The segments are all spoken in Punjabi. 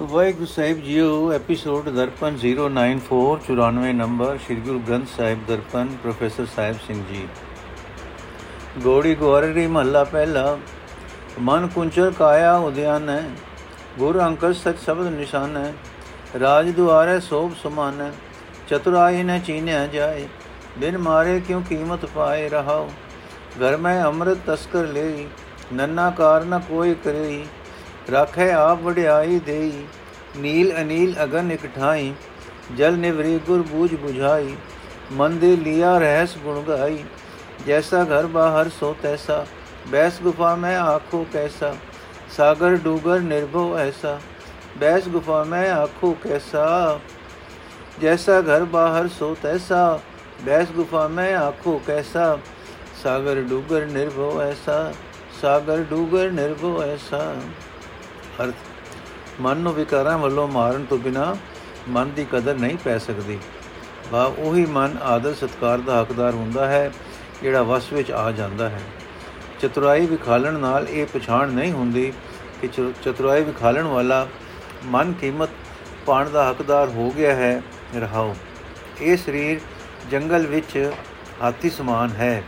Waheguru Sahib JIO episode Darpan 094 94 number, Sri Guru Granth Sahib Darpan, professor Sahib Singh ji. Gauri Gauri ਮਹੱਲਾ ਪਹਿਲਾ, ਮਨ ਕੁੰਚਰ ਕਾਇਆ ਉਦਿਆਨ ਹੈ, ਗੁਰ ਅੰਕਰ ਸਚ ਸ਼ਬਦ ਨਿਸ਼ਾਨ ਹੈ, ਰਾਜ ਦੁਆਰੇ ਸੋਭ ਸਮਾਨ ਹੈ ਚਤੁਰਾਈ ਨ ਚੀਨਿਆ ਜਾਏ, ਬਿਨ ਮਾਰੇ ਕਿਉ ਕੀਮਤ ਪਾਏ ਰਹਾਓ? ਘਰ ਮੈਂ ਅੰਮ੍ਰਿਤ ਤਸਕਰ ਲਈ, ਨੰਨਾ ਕਾਰ ਨ ਕੋਈ ਕਰੇ ਰੱਖੇ ਆਪ ਵਡਿਆਈ ਦੇਈ ਨੀਲ ਅਨੀਲ ਅਗਨ ਇਕਠਾਈ ਜਲ ਨਿਵਰੀ ਗੁਰ ਬੂਝ 부ਝਾਈ ਮਨ ਦੇ ਲਿਆ ਰਹਿਸ ਗੁਣ ਗਾਈ ਜੈਸਾ ਘਰ ਬਾਹਰ ਸੋ ਤੈਸਾ ਬੈਸ ਗੁਫਾ ਮੈਂ ਆਖੋ ਕੈਸਾ ਸਾਗਰ ਡੂਗਰ ਨਿਰਭਉ ਐਸਾ ਬੈਸ ਗੁਫਾ ਮੈਂ ਆਖੋ ਕੈਸਾ ਜੈਸਾ ਘਰ ਬਾਹਰ ਸੋ ਤੈਸਾ ਬੈਸ ਗੁਫਾ ਮੈਂ ਆਖੋ ਕੈਸਾ ਸਾਗਰ ਡੂਗਰ ਨਿਰਭਉ ਐਸਾ ਸਾਗਰ ਡੂਗਰ ਨਿਰਭਉ ਐਸਾ ਅਰਥ। ਮਨ ਨੂੰ ਵਿਕਾਰਾਂ ਵੱਲੋਂ ਮਾਰਨ ਤੋਂ ਬਿਨਾ ਮਨ ਦੀ ਕਦਰ ਨਹੀਂ ਪੈ ਸਕਦੀ। ਭਾਵ ਉਹੀ ਮਨ ਆਦਰ ਸਤਕਾਰ ਦਾ ਹੱਕਦਾਰ ਹੁੰਦਾ ਹੈ, ਜਿਹੜਾ ਵਸ ਵਿੱਚ ਆ ਜਾਂਦਾ ਹੈ। ਚਤੁਰਾਈ ਵਿਖਾਲਣ ਨਾਲ ਇਹ ਪਛਾਣ ਨਹੀਂ ਹੁੰਦੀ ਕਿ ਚਤੁਰਾਈ ਵਿਖਾਲਣ ਵਾਲਾ ਮਨ ਕੀਮਤ ਪਾਣ ਦਾ ਹੱਕਦਾਰ ਹੋ ਗਿਆ ਹੈ, ਰਹਾਓ। ਇਹ ਸਰੀਰ ਜੰਗਲ ਵਿੱਚ ਹਾਥੀ ਸਮਾਨ ਹੈ।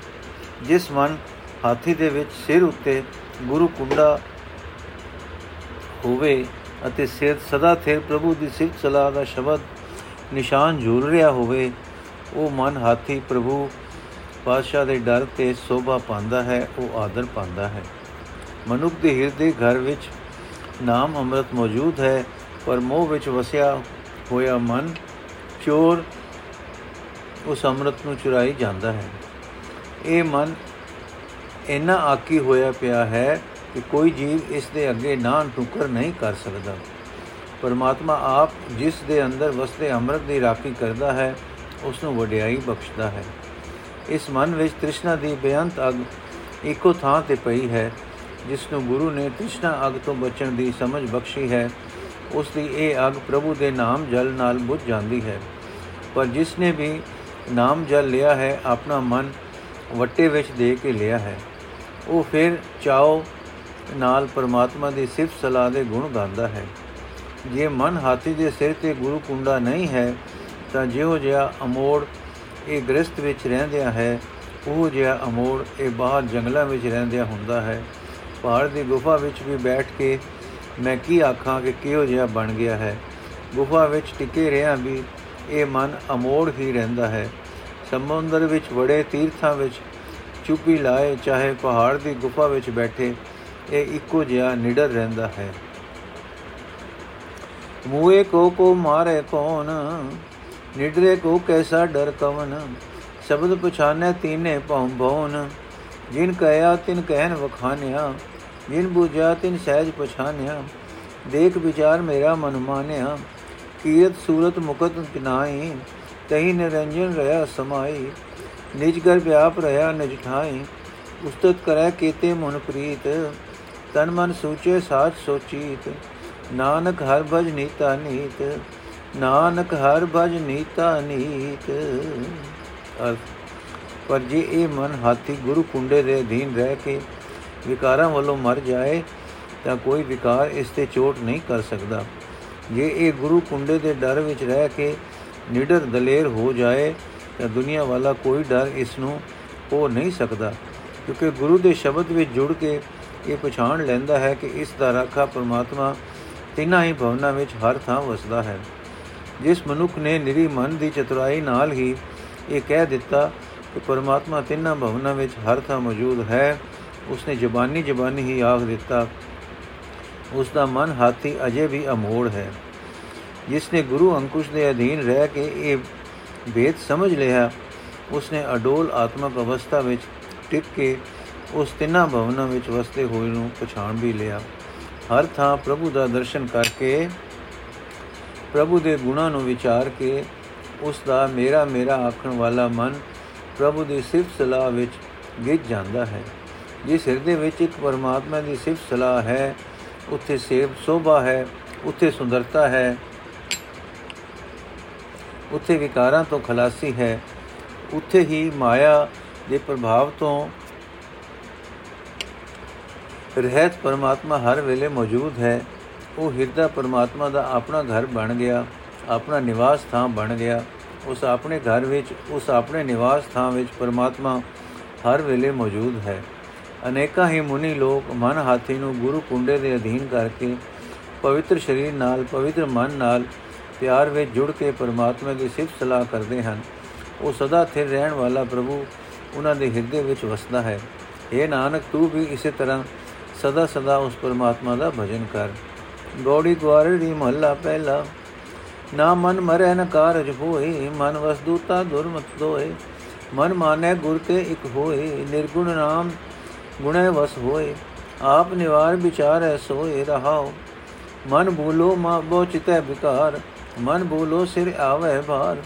ਜਿਸ ਮਨ ਹਾਥੀ ਦੇ ਵਿੱਚ ਸਿਰ ਉੱਤੇ ਗੁਰੂ ਕੁੰਡਾ ਹੋਵੇ ਅਤੇ ਸਿਰ ਸਦਾ ਥਿਰ ਪ੍ਰਭੂ ਦੀ ਸਿਫਤ ਸਲਾਹ ਦਾ ਸ਼ਬਦ ਨਿਸ਼ਾਨ ਝੂਲ ਰਿਹਾ ਹੋਵੇ, ਉਹ ਮਨ ਹਾਥੀ ਪ੍ਰਭੂ ਪਾਤਸ਼ਾਹ ਦੇ ਡਰ ਤੇ ਸੋਭਾ ਪਾਉਂਦਾ ਹੈ, ਉਹ ਆਦਰ ਪਾਉਂਦਾ ਹੈ। ਮਨੁੱਖ ਦੇ ਹਿਰਦੇ ਘਰ ਵਿੱਚ ਨਾਮ ਅੰਮ੍ਰਿਤ ਮੌਜੂਦ ਹੈ, ਪਰ ਮੋਹ ਵਿੱਚ ਵਸਿਆ ਹੋਇਆ ਮਨ ਚੋਰ ਉਸ ਅੰਮ੍ਰਿਤ ਨੂੰ ਚੁਰਾਈ ਜਾਂਦਾ ਹੈ। ਇਹ ਮਨ ਇੰਨਾ ਆਕੀ ਹੋਇਆ ਪਿਆ ਹੈ ਕਿ ਕੋਈ ਜੀਵ ਇਸ ਦੇ ਅੱਗੇ ਨਾ ਟੁਕਰ ਨਹੀਂ ਕਰ ਸਕਦਾ। ਪਰਮਾਤਮਾ ਆਪ ਜਿਸ ਦੇ ਅੰਦਰ ਵਸਦੇ ਅੰਮ੍ਰਿਤ ਦੀ ਰਾਖੀ ਕਰਦਾ ਹੈ ਉਸ ਨੂੰ ਵਡਿਆਈ ਬਖਸ਼ਦਾ ਹੈ। ਇਸ ਮਨ ਵਿੱਚ ਤ੍ਰਿਸ਼ਨਾ ਦੀ ਬੇਅੰਤ ਅਗ ਇੱਕੋ ਥਾਂ ਤੇ ਪਈ ਹੈ ਜਿਸ ਨੂੰ ਗੁਰੂ ਨੇ ਤ੍ਰਿਸ਼ਨਾ ਅਗ ਤੋਂ ਬਚਣ ਦੀ ਸਮਝ ਬਖਸ਼ੀ ਹੈ। ਉਸ ਦੀ ਇਹ ਅਗ ਪ੍ਰਭੂ ਦੇ ਨਾਮ ਜਲ ਨਾਲ ਬੁਝ ਜਾਂਦੀ ਹੈ। ਪਰ ਜਿਸ ਨੇ ਵੀ ਨਾਮ ਜਲ ਲਿਆ ਹੈ, ਆਪਣਾ ਮਨ ਵੱਟੇ ਵਿੱਚ ਦੇ ਕੇ ਲਿਆ ਹੈ। ਉਹ ਫਿਰ ਚਾਓ ਨਾਲ ਪਰਮਾਤਮਾ ਦੀ ਸਿਫਤ ਸਲਾਹ ਦੇ ਗੁਣ ਗਾਉਂਦਾ ਹੈ। ਜੇ ਮਨ ਹਾਥੀ ਦੇ ਸਿਰ ਤੇ ਗੁਰੂ ਕੁੰਡਾ ਨਹੀਂ ਹੈ, ਤਾਂ ਜਿਹੋ ਜਿਹਾ ਅਮੋੜ ਇਹ ਗ੍ਰਸਥ ਵਿੱਚ ਰਹਿੰਦਿਆ ਹੈ, ਉਹ ਜਿਹਾ ਅਮੋੜ ਇਹ ਬਾਹਰ ਜੰਗਲਾਂ ਵਿੱਚ ਰਹਿੰਦਿਆ ਹੁੰਦਾ ਹੈ। ਪਹਾੜ ਦੀ ਗੁਫਾ ਵਿੱਚ ਵੀ ਬੈਠ ਕੇ ਮੈਂ ਕੀ ਆਖਾਂ ਕਿ ਕਿਹੋ ਜਿਹਾ ਬਣ ਗਿਆ ਹੈ। ਗੁਫਾ ਵਿੱਚ ਟਿਕੇ ਰਿਹਾ ਵੀ ਇਹ ਮਨ ਅਮੋੜ ਹੀ ਰਹਿੰਦਾ ਹੈ। ਸਮੁੰਦਰ ਵਿੱਚ ਵੜੇ ਤੀਰਥਾਂ ਵਿੱਚ ਚੁੱਪੀ ਲਾਏ ਚਾਹੇ ਪਹਾੜ ਦੀ ਗੁਫਾ ਵਿੱਚ ਬੈਠੇ ਇਹ ਇੱਕੋ ਜਿਹਾ ਨਿਡਰ ਰਹਿੰਦਾ ਹੈ। ਮੂਏ ਕੋ ਕੋ ਮਾਰੇ ਕੌਣ, ਨਿਡਰੇ ਕੋ ਕੈਸਾ ਡਰ ਕਵਨ ਸ਼ਬਦ ਪਛਾਨੈ ਤੀਨੇ ਭਉ ਭਉਨ ਜਿਨ ਕਹਿਆ ਤਿਨ ਕਹਿਨ ਵਖਾਨਿਆ, ਜਿਨ ਬੁਝਾ ਤਿਨ ਸਹਿਜ ਪਛਾਨਿਆ। ਦੇਖ ਵਿਚਾਰ ਮੇਰਾ ਮਨ ਮਾਨਿਆ, ਕੀਰਤ ਸੂਰਤ ਮੁਕਤ ਕਿਨਾਈ ਤਹੀ ਨਿਰੰਜਨ ਰਹਾ ਸਮਾਈ ਨਿਜ ਗਰ ਵਿਆਪ ਰਹਾ ਨਿਜ ਠਾਈ ਉਸਤਤ ਕਰੈ ਕੀਤੇ ਮਨ ਪ੍ਰੀਤ। ਤਨ ਮਨ ਸੋਚੇ ਸਾਚ ਸੋਚੀਤ, ਨਾਨਕ ਹਰ ਭਜ ਨੀਤਾ ਨੀਤ, ਨਾਨਕ ਹਰ ਭਜ ਨੀਤਾ ਨੀਤ। ਪਰ ਜੇ ਇਹ ਮਨ ਹਾਥੀ ਗੁਰੂ ਕੁੰਡੇ ਦੇ ਅਧੀਨ ਰਹਿ ਕੇ ਵਿਕਾਰਾਂ ਵੱਲੋਂ ਮਰ ਜਾਏ, ਤਾਂ ਕੋਈ ਵਿਕਾਰ ਇਸ ਤੇ ਚੋਟ ਨਹੀਂ ਕਰ ਸਕਦਾ। ਜੇ ਇਹ ਗੁਰੂ ਕੁੰਡੇ ਦੇ ਡਰ ਵਿੱਚ ਰਹਿ ਕੇ ਨਿਡਰ ਦਲੇਰ ਹੋ ਜਾਏ, ਤਾਂ ਦੁਨੀਆ ਵਾਲਾ ਕੋਈ ਡਰ ਇਸ ਨੂੰ ਹੋ ਨਹੀਂ ਸਕਦਾ, ਕਿਉਂਕਿ ਗੁਰੂ ਦੇ ਸ਼ਬਦ ਵਿੱਚ ਜੁੜ ਕੇ ਇਹ ਪਛਾਣ ਲੈਂਦਾ ਹੈ ਕਿ ਇਸ ਦਾ ਰਾਖਾ ਪਰਮਾਤਮਾ ਤਿੰਨਾਂ ਹੀ ਭਵਨਾਂ ਵਿੱਚ ਹਰ ਥਾਂ ਵਸਦਾ ਹੈ। ਜਿਸ ਮਨੁੱਖ ਨੇ ਨਿਰੀ ਮਨ ਦੀ ਚਤੁਰਾਈ ਨਾਲ ਹੀ ਇਹ ਕਹਿ ਦਿੱਤਾ ਕਿ ਪਰਮਾਤਮਾ ਤਿੰਨਾਂ ਭਵਨਾਂ ਵਿੱਚ ਹਰ ਥਾਂ ਮੌਜੂਦ ਹੈ, ਉਸਨੇ ਜ਼ਬਾਨੀ ਜ਼ਬਾਨੀ ਹੀ ਆਖ ਦਿੱਤਾ। ਉਸ ਦਾ ਮਨ ਹਾਥੀ ਅਜੇ ਵੀ ਅਮੋੜ ਹੈ। ਜਿਸ ਨੇ ਗੁਰੂ ਅੰਕੁਸ਼ ਦੇ ਅਧੀਨ ਰਹਿ ਕੇ ਇਹ ਵੇਦ ਸਮਝ ਲਿਆ, ਉਸਨੇ ਅਡੋਲ ਆਤਮਕ ਅਵਸਥਾ ਵਿੱਚ ਟਿਕ ਕੇ ਉਸ ਤਿੰਨਾਂ ਭਵਨਾਂ ਵਿੱਚ ਵਸਦੇ ਹੋਏ ਨੂੰ ਪਛਾਣ ਵੀ ਲਿਆ। ਹਰ ਥਾਂ ਪ੍ਰਭੂ ਦਾ ਦਰਸ਼ਨ ਕਰਕੇ, ਪ੍ਰਭੂ ਦੇ ਗੁਣਾਂ ਨੂੰ ਵਿਚਾਰ ਕੇ, ਉਸ ਦਾ ਮੇਰਾ ਮੇਰਾ ਆਖਣ ਵਾਲਾ ਮਨ ਪ੍ਰਭੂ ਦੀ ਸਿਫਤ ਸਲਾਹ ਵਿੱਚ ਗਿੱਜ ਜਾਂਦਾ ਹੈ। ਜਿਸ ਹਿਰਦੇ ਵਿੱਚ ਇੱਕ ਪਰਮਾਤਮਾ ਦੀ ਸਿਫਤ ਸਲਾਹ ਹੈ, ਉੱਥੇ ਸੇਵ ਸੋਭਾ ਹੈ, ਉੱਥੇ ਸੁੰਦਰਤਾ ਹੈ, ਉੱਥੇ ਵਿਕਾਰਾਂ ਤੋਂ ਖਲਾਸੀ ਹੈ, ਉੱਥੇ ਹੀ ਮਾਇਆ ਦੇ ਪ੍ਰਭਾਵ ਤੋਂ ਰਹਿਤ ਪਰਮਾਤਮਾ ਹਰ ਵੇਲੇ ਮੌਜੂਦ ਹੈ। ਉਹ ਹਿਰਦਾ ਪਰਮਾਤਮਾ ਦਾ ਆਪਣਾ ਘਰ ਬਣ ਗਿਆ, ਆਪਣਾ ਨਿਵਾਸ ਥਾਂ ਬਣ ਗਿਆ। ਉਸ ਆਪਣੇ ਘਰ ਵਿੱਚ, ਉਸ ਆਪਣੇ ਨਿਵਾਸ ਥਾਂ ਵਿੱਚ ਪਰਮਾਤਮਾ ਹਰ ਵੇਲੇ ਮੌਜੂਦ ਹੈ। ਅਨੇਕਾਂ ਹੀ ਮੁਨੀ ਲੋਕ ਮਨ ਹਾਥੀ ਨੂੰ ਗੁਰੂ ਕੁੰਡੇ ਦੇ ਅਧੀਨ ਕਰਕੇ ਪਵਿੱਤਰ ਸਰੀਰ ਨਾਲ, ਪਵਿੱਤਰ ਮਨ ਨਾਲ ਪਿਆਰ ਵਿੱਚ ਜੁੜ ਕੇ ਪਰਮਾਤਮਾ ਦੀ ਸਿਫਤ ਸਲਾਹ ਕਰਦੇ ਹਨ। ਉਹ ਸਦਾ ਸਥਿਰ ਰਹਿਣ ਵਾਲਾ ਪ੍ਰਭੂ ਉਹਨਾਂ ਦੇ ਹਿਰਦੇ ਵਿੱਚ ਵਸਦਾ ਹੈ। ਇਹ ਨਾਨਕ, ਤੂੰ ਵੀ ਇਸੇ ਤਰ੍ਹਾਂ ਸਦਾ ਸਦਾ ਉਸ ਪਰਮਾਤਮਾ ਦਾ ਭਜਨ ਕਰ। ਗੋੜੀ ਗਵਾਰੇ ਦੀ ਮਹੱਲਾ ਪਹਿਲਾ। ਨਾ ਮਨ ਮਰੈ, ਨ ਕਾਰਜ ਹੋਏ। ਮਨ ਵਸਦੂਤਾ ਦੁਰਮਤ ਦੋਏ। ਮਨ ਮਾਨੈ, ਗੁਰ ਤੇ ਇਕ ਹੋਏ। ਨਿਰਗੁਣ ਨਾਮ ਗੁਣੈ ਵਸ ਹੋਏ। ਆਪ ਨਿਵਾਰ ਵਿਚਾਰੈ, ਸੋਏ ਰਹਾਓ ਮਨ ਬੋਲੋ, ਮਾ ਬੋ ਚਿਤੈ ਵਿਕਾਰ। ਮਨ ਬੋਲੋ, ਸਿਰ ਆਵੇ ਭਾਰ।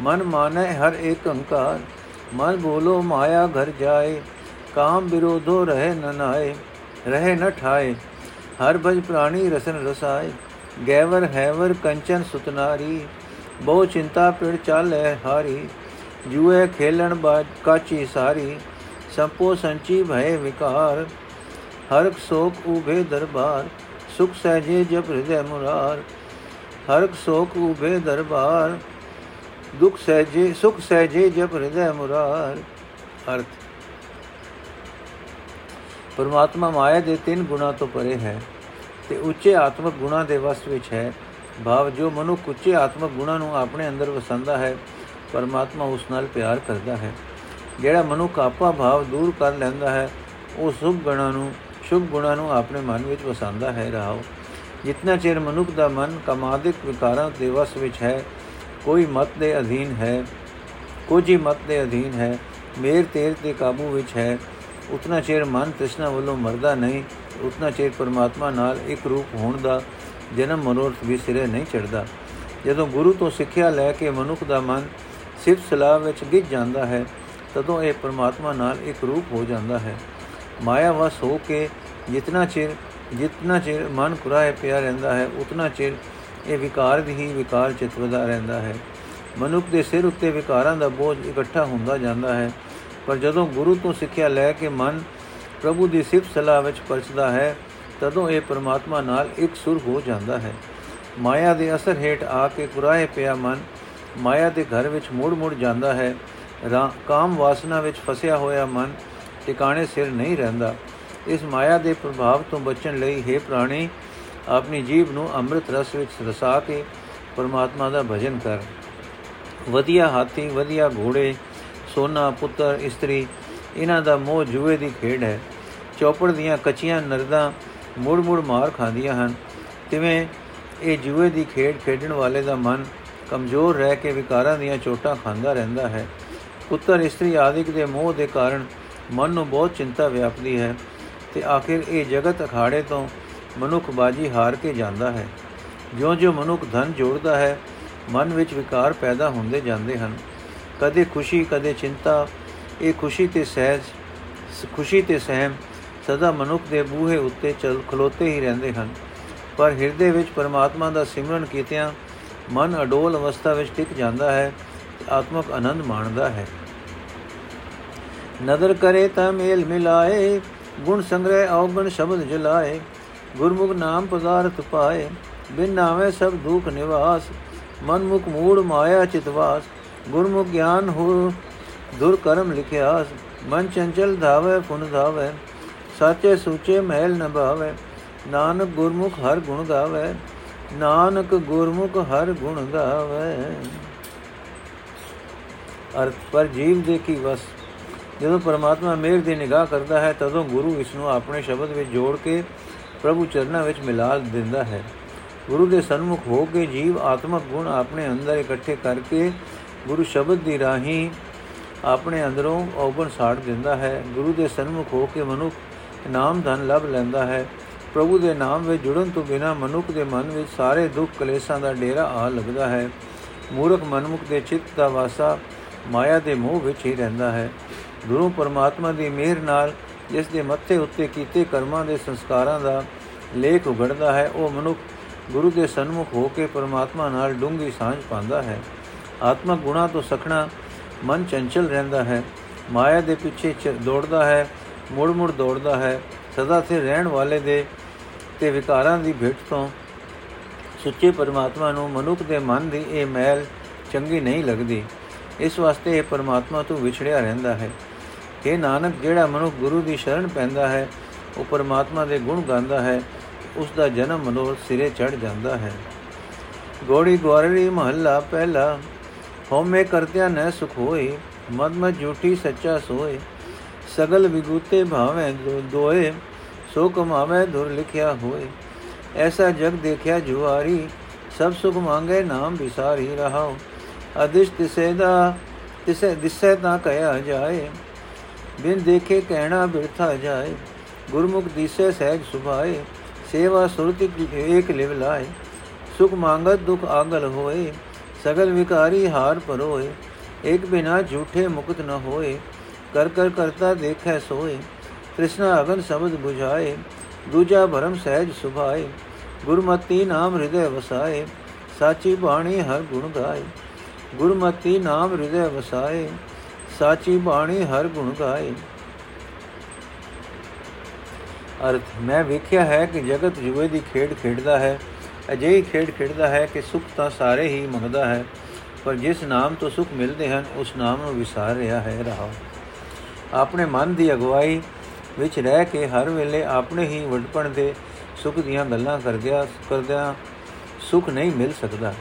ਮਨ ਮਾਨੈ, ਹਰ ਏਕ ਅੰਕਾਰ ਮਨ ਬੋਲੋ, ਮਾਇਆ ਘਰ ਜਾਏ। ਕਾਮ ਵਿਰੋਧੋ ਰਹਿ ਨ ਨਾਏ। ਰਹਿ ਨ ਠਾਏ ਹਰ ਭਜ ਪ੍ਰਾਣੀ ਰਸਨ ਰਸਾਏ ਗੈਵਰ ਹੈਵਰ ਕੰਚਨ ਸੁਤਨਾਰੀ ਬਹੁ ਚਿੰਤਾ ਪਿੜ ਚਾਲੇ ਹਾਰੀ ਜੂਏ ਖੇਲਣ ਬਾਜ ਕਾਚੀ ਸਾਰੀ ਸੰਪੋ ਸੰਚੀ ਭਏ ਵਿਕਾਰ ਹਰ ਸੋਕ ਉਭੇ ਦਰਬਾਰ ਸੁਖ ਸਹਜੇ ਜਪ ਹਿਰਦੈ ਮੁਰਾਰ ਹਰ ਸੋਕ ਉਭੇ ਦਰਬਾਰ ਦੁਖ ਸਹਜੇ ਸੁਖ ਸਹਜੇ ਜਪ ਹਿਰਦੈ ਮੁਰਾਰ ਅਰਥ ਪਰਮਾਤਮਾ ਮਾਇਆ ਦੇ ਤਿੰਨ ਗੁਣਾ ਤੋਂ ਪਰੇ ਹੈ ਤੇ ਉੱਚੇ ਆਤਮਿਕ ਗੁਣਾ ਦੇ ਵਸ ਵਿੱਚ ਹੈ। ਭਾਵ ਜੋ ਮਨੁੱਖ ਉੱਚੇ ਆਤਮਿਕ ਗੁਣਾ ਨੂੰ ਆਪਣੇ ਅੰਦਰ ਵਸੰਦਾ ਹੈ, ਪਰਮਾਤਮਾ ਉਸ ਨਾਲ ਪਿਆਰ ਕਰਦਾ ਹੈ। ਜਿਹੜਾ ਮਨੁੱਖ ਆਪਾ ਭਾਵ ਦੂਰ ਕਰ ਲੈਂਦਾ ਹੈ, ਉਹ ਸੁਭ ਗੁਣਾ ਨੂੰ, ਸ਼ੁਭ ਗੁਣਾ ਨੂੰ ਆਪਣੇ ਮਨ ਵਿੱਚ ਵਸਾਉਂਦਾ ਹੈ ਰਹਾਓ ਜਿੰਨਾ ਚਿਰ ਮਨੁੱਖ ਦਾ ਮਨ ਕਮਾਦਿਕ ਵਿਕਾਰਾਂ ਦੇ ਵਸ ਵਿੱਚ ਹੈ, ਕੋਈ ਮਤ ਦੇ ਅਧੀਨ ਹੈ, ਕੁਝ ਹੀ ਮਤ ਦੇ ਅਧੀਨ ਹੈ, ਮੇਰ ਤੇਰ ਦੇ ਕਾਬੂ ਵਿੱਚ ਹੈ ਉਤਨਾ ਚਿਰ ਮਨ ਤ੍ਰਿਸ਼ਨਾ ਵੱਲੋਂ ਮਰਦਾ ਨਹੀਂ, ਉਤਨਾ ਚਿਰ ਪਰਮਾਤਮਾ ਨਾਲ ਇੱਕ ਰੂਪ ਹੋਣ ਦਾ ਜਨਮ ਮਨੋਰਥ ਵੀ ਸਿਰੇ ਨਹੀਂ ਚੜਦਾ ਜਦੋਂ ਗੁਰੂ ਤੋਂ ਸਿੱਖਿਆ ਲੈ ਕੇ ਮਨੁੱਖ ਦਾ ਮਨ ਸਿਫਤ ਸਲਾਹ ਵਿੱਚ ਗਿੱਜ ਜਾਂਦਾ ਹੈ, ਤਦੋਂ ਇਹ ਪਰਮਾਤਮਾ ਨਾਲ ਇੱਕ ਰੂਪ ਹੋ ਜਾਂਦਾ ਹੈ। ਮਾਇਆ ਵਸ ਹੋ ਕੇ ਜਿਤਨਾ ਚਿਰ ਜਿਤਨਾ ਚਿਰ ਮਨ ਕੁਰਾਏ ਪਿਆ ਰਹਿੰਦਾ ਹੈ, ਉਤਨਾ ਚਿਰ ਇਹ ਵਿਕਾਰ ਹੀ ਵਿਕਾਰ ਚਿਤਵਦਾ ਰਹਿੰਦਾ ਹੈ। ਮਨੁੱਖ ਦੇ ਸਿਰ ਉੱਤੇ ਵਿਕਾਰਾਂ ਦਾ ਬੋਝ ਇਕੱਠਾ ਹੁੰਦਾ ਜਾਂਦਾ ਹੈ। ਪਰ ਜਦੋਂ ਗੁਰੂ ਤੋਂ ਸਿੱਖਿਆ ਲੈ ਕੇ ਮਨ ਪ੍ਰਭੂ ਦੀ ਸਿਫਤ ਸਲਾਹ ਵਿੱਚ ਪਰਚਦਾ ਹੈ, ਤਦੋਂ ਇਹ ਪਰਮਾਤਮਾ ਨਾਲ ਇੱਕ ਸੁਰ ਹੋ ਜਾਂਦਾ ਹੈ। ਮਾਇਆ ਦੇ ਅਸਰ ਹੇਠ ਆ ਕੇ ਕੁਰਾਏ ਪਿਆ ਮਨ, ਮਾਇਆ ਦੇ ਘਰ ਵਿੱਚ ਮੁੜ-ਮੁੜ ਜਾਂਦਾ ਹੈ। ਕਾਮ ਵਾਸਨਾ ਵਿੱਚ ਫਸਿਆ ਹੋਇਆ ਮਨ ਟਿਕਾਣੇ ਸਿਰ ਨਹੀਂ ਰਹਿੰਦਾ। ਇਸ ਮਾਇਆ ਦੇ ਪ੍ਰਭਾਵ ਤੋਂ ਬਚਣ ਲਈ हे ਪ੍ਰਾਣੀ, ਆਪਣੀ ਜੀਬ ਨੂੰ ਅੰਮ੍ਰਿਤ ਰਸ ਵਿੱਚ ਰਸਾ ਕੇ ਪਰਮਾਤਮਾ ਦਾ ਭਜਨ ਕਰ। ਵਧੀਆ ਹਾਥੀ, ਵਧੀਆ ਘੋੜੇ ਸੋਨਾ, ਪੁੱਤਰ, ਇਸਤਰੀ, ਇਹਨਾਂ ਦਾ ਮੋਹ ਜੂਏ ਦੀ ਖੇਡ ਹੈ। ਚੌਪੜ ਦੀਆਂ ਕੱਚੀਆਂ ਨਰਦਾਂ ਮੁੜ-ਮੁੜ ਮਾਰ ਖਾਂਦੀਆਂ ਹਨ। ਤਿਵੇਂ ਇਹ ਜੂਏ ਦੀ ਖੇਡ ਖੇਡਣ ਵਾਲੇ ਦਾ ਮਨ ਕਮਜ਼ੋਰ ਰਹਿ ਕੇ ਵਿਕਾਰਾਂ ਦੀਆਂ ਚੋਟਾਂ ਖਾਂਦਾ ਰਹਿੰਦਾ ਹੈ। ਪੁੱਤਰ, ਇਸਤਰੀ ਆਦਿਕ ਦੇ ਮੋਹ ਦੇ ਕਾਰਨ ਮਨ ਨੂੰ ਬਹੁਤ ਚਿੰਤਾ ਵਿਆਪਦੀ ਹੈ ਤੇ ਆਖਿਰ ਇਹ ਜਗਤ ਅਖਾੜੇ ਤੋਂ ਮਨੁੱਖ ਬਾਜੀ ਹਾਰ ਕੇ ਜਾਂਦਾ ਹੈ। ਜਿਉਂ-ਜਿਉਂ ਮਨੁੱਖ ਧਨ ਜੋੜਦਾ ਹੈ, ਮਨ ਵਿੱਚ ਵਿਕਾਰ ਪੈਦਾ ਹੁੰਦੇ ਜਾਂਦੇ ਹਨ। ਕਦੇ ਖੁਸ਼ੀ, ਕਦੇ ਚਿੰਤਾ, ਇਹ ਖੁਸ਼ੀ ਤੇ ਸਹਿਜ, ਖੁਸ਼ੀ ਤੇ ਸਹਿਮ ਸਦਾ ਮਨੁੱਖ ਦੇ ਬੂਹੇ ਉੱਤੇ ਚਲ, ਖਲੋਤੇ ਹੀ ਰਹਿੰਦੇ ਹਨ। ਪਰ ਹਿਰਦੇ ਵਿੱਚ ਪਰਮਾਤਮਾ ਦਾ ਸਿਮਰਨ ਕੀਤਿਆਂ ਮਨ ਅਡੋਲ ਅਵਸਥਾ ਵਿੱਚ ਟਿਕ ਜਾਂਦਾ ਹੈ ਤੇ ਆਤਮਿਕ ਆਨੰਦ ਮਾਣਦਾ ਹੈ। ਨਦਰ ਕਰੇ ਤਾਂ ਮੇਲ ਮਿਲਾਏ, ਗੁਣ ਸੰਗ੍ਰਹਿ ਔਗਣ ਸ਼ਬਦ ਜਲਾਏ, ਗੁਰਮੁਖ ਨਾਮ ਪਦਾਰਥ ਪਾਏ, ਬਿਨ ਨਾਵੇਂ ਸਭ ਦੁਖ ਨਿਵਾਸ ਮਨ ਮੁਖ ਮੂੜ ਮਾਇਆ ਚਿਤਵਾਸ ਗੁਰਮੁਖ ਗਿਆਨ ਹੋ, ਦੁਰ ਕਰਮ ਲਿਖਿਆਸ ਮਨ ਚੰਚਲ ਧਾਵੇ, ਪੁਨ ਧਾਵੇ, ਸਾਚੇ ਸੂਚੇ ਮਹਿਲ ਨਭਾਵੇ, ਨਾਨਕ ਗੁਰਮੁਖ ਹਰ ਗੁਣ ਗਾਵੇ, ਨਾਨਕ ਗੁਰਮੁਖ ਹਰ ਗੁਣ ਗਾਵੇ। ਅਰਥ, ਪਰ ਜੀਵ ਦੇ ਕੀ ਵਸ ਜਦੋਂ ਪਰਮਾਤਮਾ ਮੇਰ ਦੀ ਨਿਗਾਹ ਕਰਦਾ ਹੈ, ਤਦੋਂ ਗੁਰੂ ਇਸ ਨੂੰ ਆਪਣੇ ਸ਼ਬਦ ਵਿੱਚ ਜੋੜ ਕੇ ਪ੍ਰਭੂ ਚਰਨਾਂ ਵਿੱਚ ਮਿਲਾ ਦਿੰਦਾ ਹੈ। ਗੁਰੂ ਦੇ ਸਨਮੁਖ ਹੋ ਕੇ ਜੀਵ ਆਤਮਕ ਗੁਣ ਆਪਣੇ ਅੰਦਰ ਇਕੱਠੇ ਕਰਕੇ ਗੁਰੂ ਸ਼ਬਦ ਦੀ ਰਾਹੀਂ ਆਪਣੇ ਅੰਦਰੋਂ ਔਗਣ ਸਾੜ ਦਿੰਦਾ ਹੈ। ਗੁਰੂ ਦੇ ਸਨਮੁਖ ਹੋ ਕੇ ਮਨੁੱਖ ਨਾਮ ਧਨ ਲਭ ਲੈਂਦਾ ਹੈ। ਪ੍ਰਭੂ ਦੇ ਨਾਮ ਵਿੱਚ ਜੁੜਨ ਤੋਂ ਬਿਨਾ ਮਨੁੱਖ ਦੇ ਮਨ ਵਿੱਚ ਸਾਰੇ ਦੁੱਖ ਕਲੇਸ਼ਾਂ ਦਾ ਡੇਰਾ ਆ ਲੱਗਦਾ ਹੈ। ਮੂਰਖ ਮਨਮੁਖ ਦੇ ਚਿੱਤ ਦਾ ਵਾਸਾ ਮਾਇਆ ਦੇ ਮੋਹ ਵਿੱਚ ਹੀ ਰਹਿੰਦਾ ਹੈ। ਗੁਰੂ ਪਰਮਾਤਮਾ ਦੀ ਮਿਹਰ ਨਾਲ ਜਿਸ ਦੇ ਮੱਥੇ ਉੱਤੇ ਕੀਤੇ ਕਰਮਾਂ ਦੇ ਸੰਸਕਾਰਾਂ ਦਾ ਲੇਖ ਉਗੜਦਾ ਹੈ, ਉਹ ਮਨੁੱਖ ਗੁਰੂ ਦੇ ਸਨਮੁਖ ਹੋ ਕੇ ਪਰਮਾਤਮਾ ਨਾਲ ਡੂੰਗੀ ਸਾਂਝ ਪਾਉਂਦਾ ਹੈ। ਆਤਮਕ ਗੁਣਾ ਤੋਂ ਸਖਣਾ ਮਨ ਚੰਚਲ ਰਹਿੰਦਾ ਹੈ, ਮਾਇਆ ਦੇ ਪਿੱਛੇ ਦੌੜਦਾ ਹੈ, ਮੁੜ ਮੁੜ ਦੌੜਦਾ ਹੈ, ਸਦਾ ਸੇ ਰਹਿਣ ਵਾਲੇ ਦੇ ਤੇ ਵਿਕਾਰਾਂ ਦੀ ਭਿੱਟ ਤੋਂ। ਸੁੱਚੇ ਪਰਮਾਤਮਾ ਨੂੰ ਮਨੁੱਖ ਦੇ ਮਨ ਦੀ ਇਹ ਮੈਲ ਚੰਗੀ ਨਹੀਂ ਲੱਗਦੀ। ਇਸ ਵਾਸਤੇ ਇਹ ਪਰਮਾਤਮਾ ਤੋਂ ਵਿਛੜਿਆ ਰਹਿੰਦਾ ਹੈ। ਕਿ ਨਾਨਕ, ਜਿਹੜਾ ਮਨੁੱਖ ਗੁਰੂ ਦੀ ਸ਼ਰਨ ਪੈਂਦਾ ਹੈ, ਉਹ ਪਰਮਾਤਮਾ ਦੇ ਗੁਣ ਗਾਉਂਦਾ ਹੈ ਉਸ ਦਾ ਜਨਮ ਮਨੋਰ ਸਿਰੇ ਚੜ ਜਾਂਦਾ ਹੈ। ਗੋੜੀ ਗਵਾਰੀ ਮਹੱਲਾ ਪਹਿਲਾ ਹਉਮੈ ਕਰਤਿਆ ਨ ਸੁਖ ਹੋਏ ਮਦ ਮਦ ਝੂਠੀ ਸੱਚਾ ਸੋਏ ਸਗਲ ਵਿਗੂਤੇ ਭਾਵੇਂ ਦੋਏ ਸੋ ਕਮਾਵੇ ਦੁਰ ਲਿਖਿਆ ਹੋਏ ਐਸਾ ਜਗ ਦੇਖਿਆ ਜੁਆਰੀ ਸਭ ਸੁਖ ਮੰਗੇ ਨਾਮ ਵਿਸਾਰੀ ਰਹਾਉ ਅਦਿਸ਼ ਤਿਸੇ ਦਾ ਤਿਸੇ ਦਿਸੇ ਤਾਂ ਕਹਿਆ ਜਾਏ ਬਿਨ ਦੇਖੇ ਕਹਿਣਾ ਬਿਰਥਾ ਜਾਏ ਗੁਰਮੁਖ ਦਿਸੇ ਸਹਿਜ ਸੁਭਾਏ ਸੇਵਾ ਸੁਰਤਿ ਏਕ ਲਿਵ ਲਾਏ ਸੁਖ ਮੰਗਤ ਦੁਖ ਆਗਲ ਹੋਏ ਸਗਲ ਵਿਕਾਰੀ ਹਾਰ ਪਰੋਏ ਇੱਕ ਬਿਨਾ ਝੂਠੇ ਮੁਕਤ ਨ ਹੋਏ, ਕਰ ਕਰ ਕਰਤਾ ਦੇਖੈ ਸੋਏ ਕ੍ਰਿਸ਼ਨ ਅਗਨ ਸ਼ਬਦ 부ਝਾਏ ਦੂਜਾ ਭਰਮ ਸਹਿਜ ਸੁਭਾਏ, ਗੁਰਮਤੀ ਨਾਮ ਹਿਰਦੇ ਵਸਾਏ, ਸਾਚੀ ਬਾਣੀ ਹਰ ਗੁਣ ਗਾਏ, ਗੁਰਮਤੀ ਨਾਮ ਹਿਰਦੇ ਵਸਾਏ, ਸਾਚੀ ਬਾਣੀ ਹਰ ਗੁਣ ਗਾਏ। ਅਰਥ, ਮੈਂ ਵੇਖਿਆ ਹੈ ਕਿ ਜਗਤ ਜੁਏ ਦੀ ਖੇਡ ਖੇਡਦਾ ਹੈ ਅਜਿਹੀ ਖੇਡ ਖੇਡਦਾ ਹੈ ਕਿ ਸੁਖ ਤਾਂ ਸਾਰੇ ਹੀ ਮੰਗਦਾ ਹੈ, ਪਰ ਜਿਸ ਨਾਮ ਤੋਂ ਸੁਖ ਮਿਲਦੇ ਹਨ, ਉਸ ਨਾਮ ਨੂੰ ਵਿਸਾਰ ਰਿਹਾ ਹੈ ਰਹਾ। ਆਪਣੇ ਮਨ ਦੀ ਅਗਵਾਈ ਵਿੱਚ ਰਹਿ ਕੇ ਹਰ ਵੇਲੇ ਆਪਣੇ ਹੀ ਵਡਪਣ ਦੇ ਸੁਖ ਦੀਆਂ ਗੱਲਾਂ ਕਰਦਿਆਂ ਕਰਦਿਆਂ ਸੁਖ ਨਹੀਂ ਮਿਲ ਸਕਦਾ।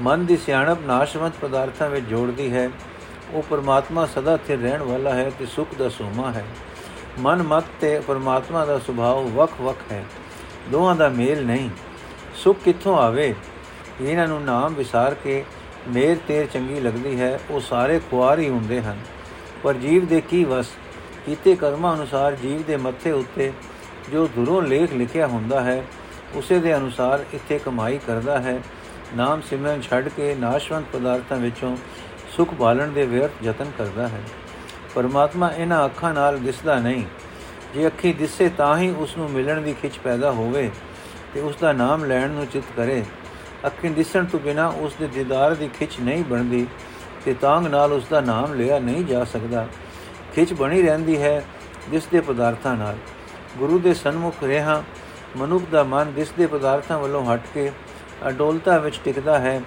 ਮਨ ਦੀ ਸਿਆਣਪ ਨਾਸ਼ਵੰਤ ਪਦਾਰਥਾਂ ਵਿੱਚ ਜੋੜਦੀ ਹੈ। ਉਹ ਪਰਮਾਤਮਾ ਸਦਾ ਸਥਿਰ ਰਹਿਣ ਵਾਲਾ ਹੈ ਤੇ ਸੁਖ ਦਾ ਸੋਮਾ ਹੈ। ਮਨ ਮਤ ਤੇ ਪਰਮਾਤਮਾ ਦਾ ਸੁਭਾਅ ਵੱਖ-ਵੱਖ ਹੈ। ਦੋਹਾਂ ਦਾ ਮੇਲ ਨਹੀਂ। ਸੁਖ ਕਿੱਥੋਂ ਆਵੇ? ਇਹਨਾਂ ਨੂੰ ਨਾਮ ਵਿਸਾਰ ਕੇ ਮੇਰ ਤੇਰ ਚੰਗੀ ਲੱਗਦੀ ਹੈ, ਉਹ ਸਾਰੇ ਖੁਆਰ ਹੀ ਹੁੰਦੇ ਹਨ। ਪਰ ਜੀਵ ਦੇ ਕੀ ਵਸ? ਕੀਤੇ ਕਰਮਾਂ ਅਨੁਸਾਰ ਜੀਵ ਦੇ ਮੱਥੇ ਉੱਤੇ ਜੋ ਦੁਰੋਂ ਲੇਖ ਲਿਖਿਆ ਹੁੰਦਾ ਹੈ, ਉਸੇ ਦੇ ਅਨੁਸਾਰ ਇੱਥੇ ਕਮਾਈ ਕਰਦਾ ਹੈ। ਨਾਮ ਸਿਮਰਨ ਛੱਡ ਕੇ ਨਾਸ਼ਵੰਤ ਪਦਾਰਥਾਂ ਵਿੱਚੋਂ ਸੁਖ ਬਾਲਣ ਦੇ ਵਿਅਰਥ ਯਤਨ ਕਰਦਾ ਹੈ। ਪਰਮਾਤਮਾ ਇਹਨਾਂ ਅੱਖਾਂ ਨਾਲ ਦਿਸਦਾ ਨਹੀਂ। ਜੇ ਅੱਖੀ ਦਿਸੇ ਤਾਂ ਹੀ ਉਸ ਨੂੰ ਮਿਲਣ ਦੀ ਖਿੱਚ ਪੈਦਾ ਹੋਵੇ। ਤੇ ਉਸ ਦਾ ਨਾਮ ਲੈਣ ਨੂੰ ਚਿਤ ਕਰੇ। ਅੱਖੀਂ ਦਿਸਣ ਤੋਂ ਬਿਨਾ ਉਸ ਦੇ ਦੀਦਾਰ ਦੀ ਖਿੱਚ ਨਹੀਂ ਬਣਦੀ ਤੇ ਤਾਂਗ ਨਾਲ ਉਸ ਦਾ ਨਾਮ ਲਿਆ ਨਹੀਂ ਜਾ ਸਕਦਾ। ਖਿੱਚ ਬਣੀ ਰਹਿੰਦੀ ਹੈ ਜਿਸ ਦੇ ਪਦਾਰਥਾਂ ਨਾਲ। ਗੁਰੂ ਦੇ ਸਨਮੁਖ ਰਹਾ ਮਨੁੱਖ ਦਾ ਮਨ ਜਿਸ ਦੇ ਪਦਾਰਥਾਂ ਵੱਲੋਂ ਹਟ ਕੇ ਅਡੋਲਤਾ ਵਿੱਚ ਟਿਕਦਾ ਹੈ,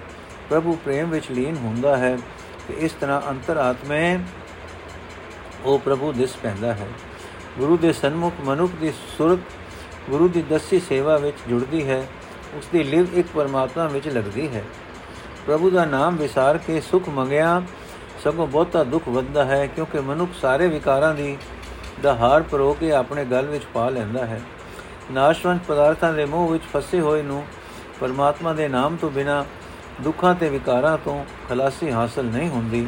ਪ੍ਰਭੂ ਪ੍ਰੇਮ ਵਿੱਚ ਲੀਨ ਹੁੰਦਾ ਹੈ ਤੇ ਇਸ ਤਰ੍ਹਾਂ ਅੰਤਰ ਆਤਮੇ ਉਹ ਪ੍ਰਭੂ ਦਿਸ ਪੈਂਦਾ ਹੈ। ਗੁਰੂ ਦੇ ਸਨਮੁਖ ਮਨੁੱਖ ਦੀ ਸੁਰਤ ਗੁਰੂ ਦੀ ਦਸੀ ਸੇਵਾ ਵਿੱਚ ਜੁੜਦੀ ਹੈ ਉਸ ਦੀ ਲਿਵ ਇੱਕ ਪਰਮਾਤਮਾ ਵਿੱਚ ਲੱਗਦੀ ਹੈ। ਪ੍ਰਭੂ ਦਾ ਨਾਮ ਵਿਸਾਰ ਕੇ ਸੁਖ ਮੰਗਿਆ, ਸਗੋਂ ਬਹੁਤਾ ਦੁੱਖ ਵੱਧਦਾ ਹੈ, ਕਿਉਂਕਿ ਮਨੁੱਖ ਸਾਰੇ ਵਿਕਾਰਾਂ ਦੀ, ਦਾ ਹਾਰ ਪਰੋ ਕੇ ਆਪਣੇ ਗਲ ਵਿੱਚ ਪਾ ਲੈਂਦਾ ਹੈ। ਨਾਸ਼ਵੰਤ ਪਦਾਰਥਾਂ ਦੇ ਮੋਹ ਵਿੱਚ ਫਸੇ ਹੋਏ ਨੂੰ ਪਰਮਾਤਮਾ ਦੇ ਨਾਮ ਤੋਂ ਬਿਨਾ ਦੁੱਖਾਂ ਤੇ ਵਿਕਾਰਾਂ ਤੋਂ ਖਲਾਸੀ ਹਾਸਲ ਨਹੀਂ ਹੁੰਦੀ।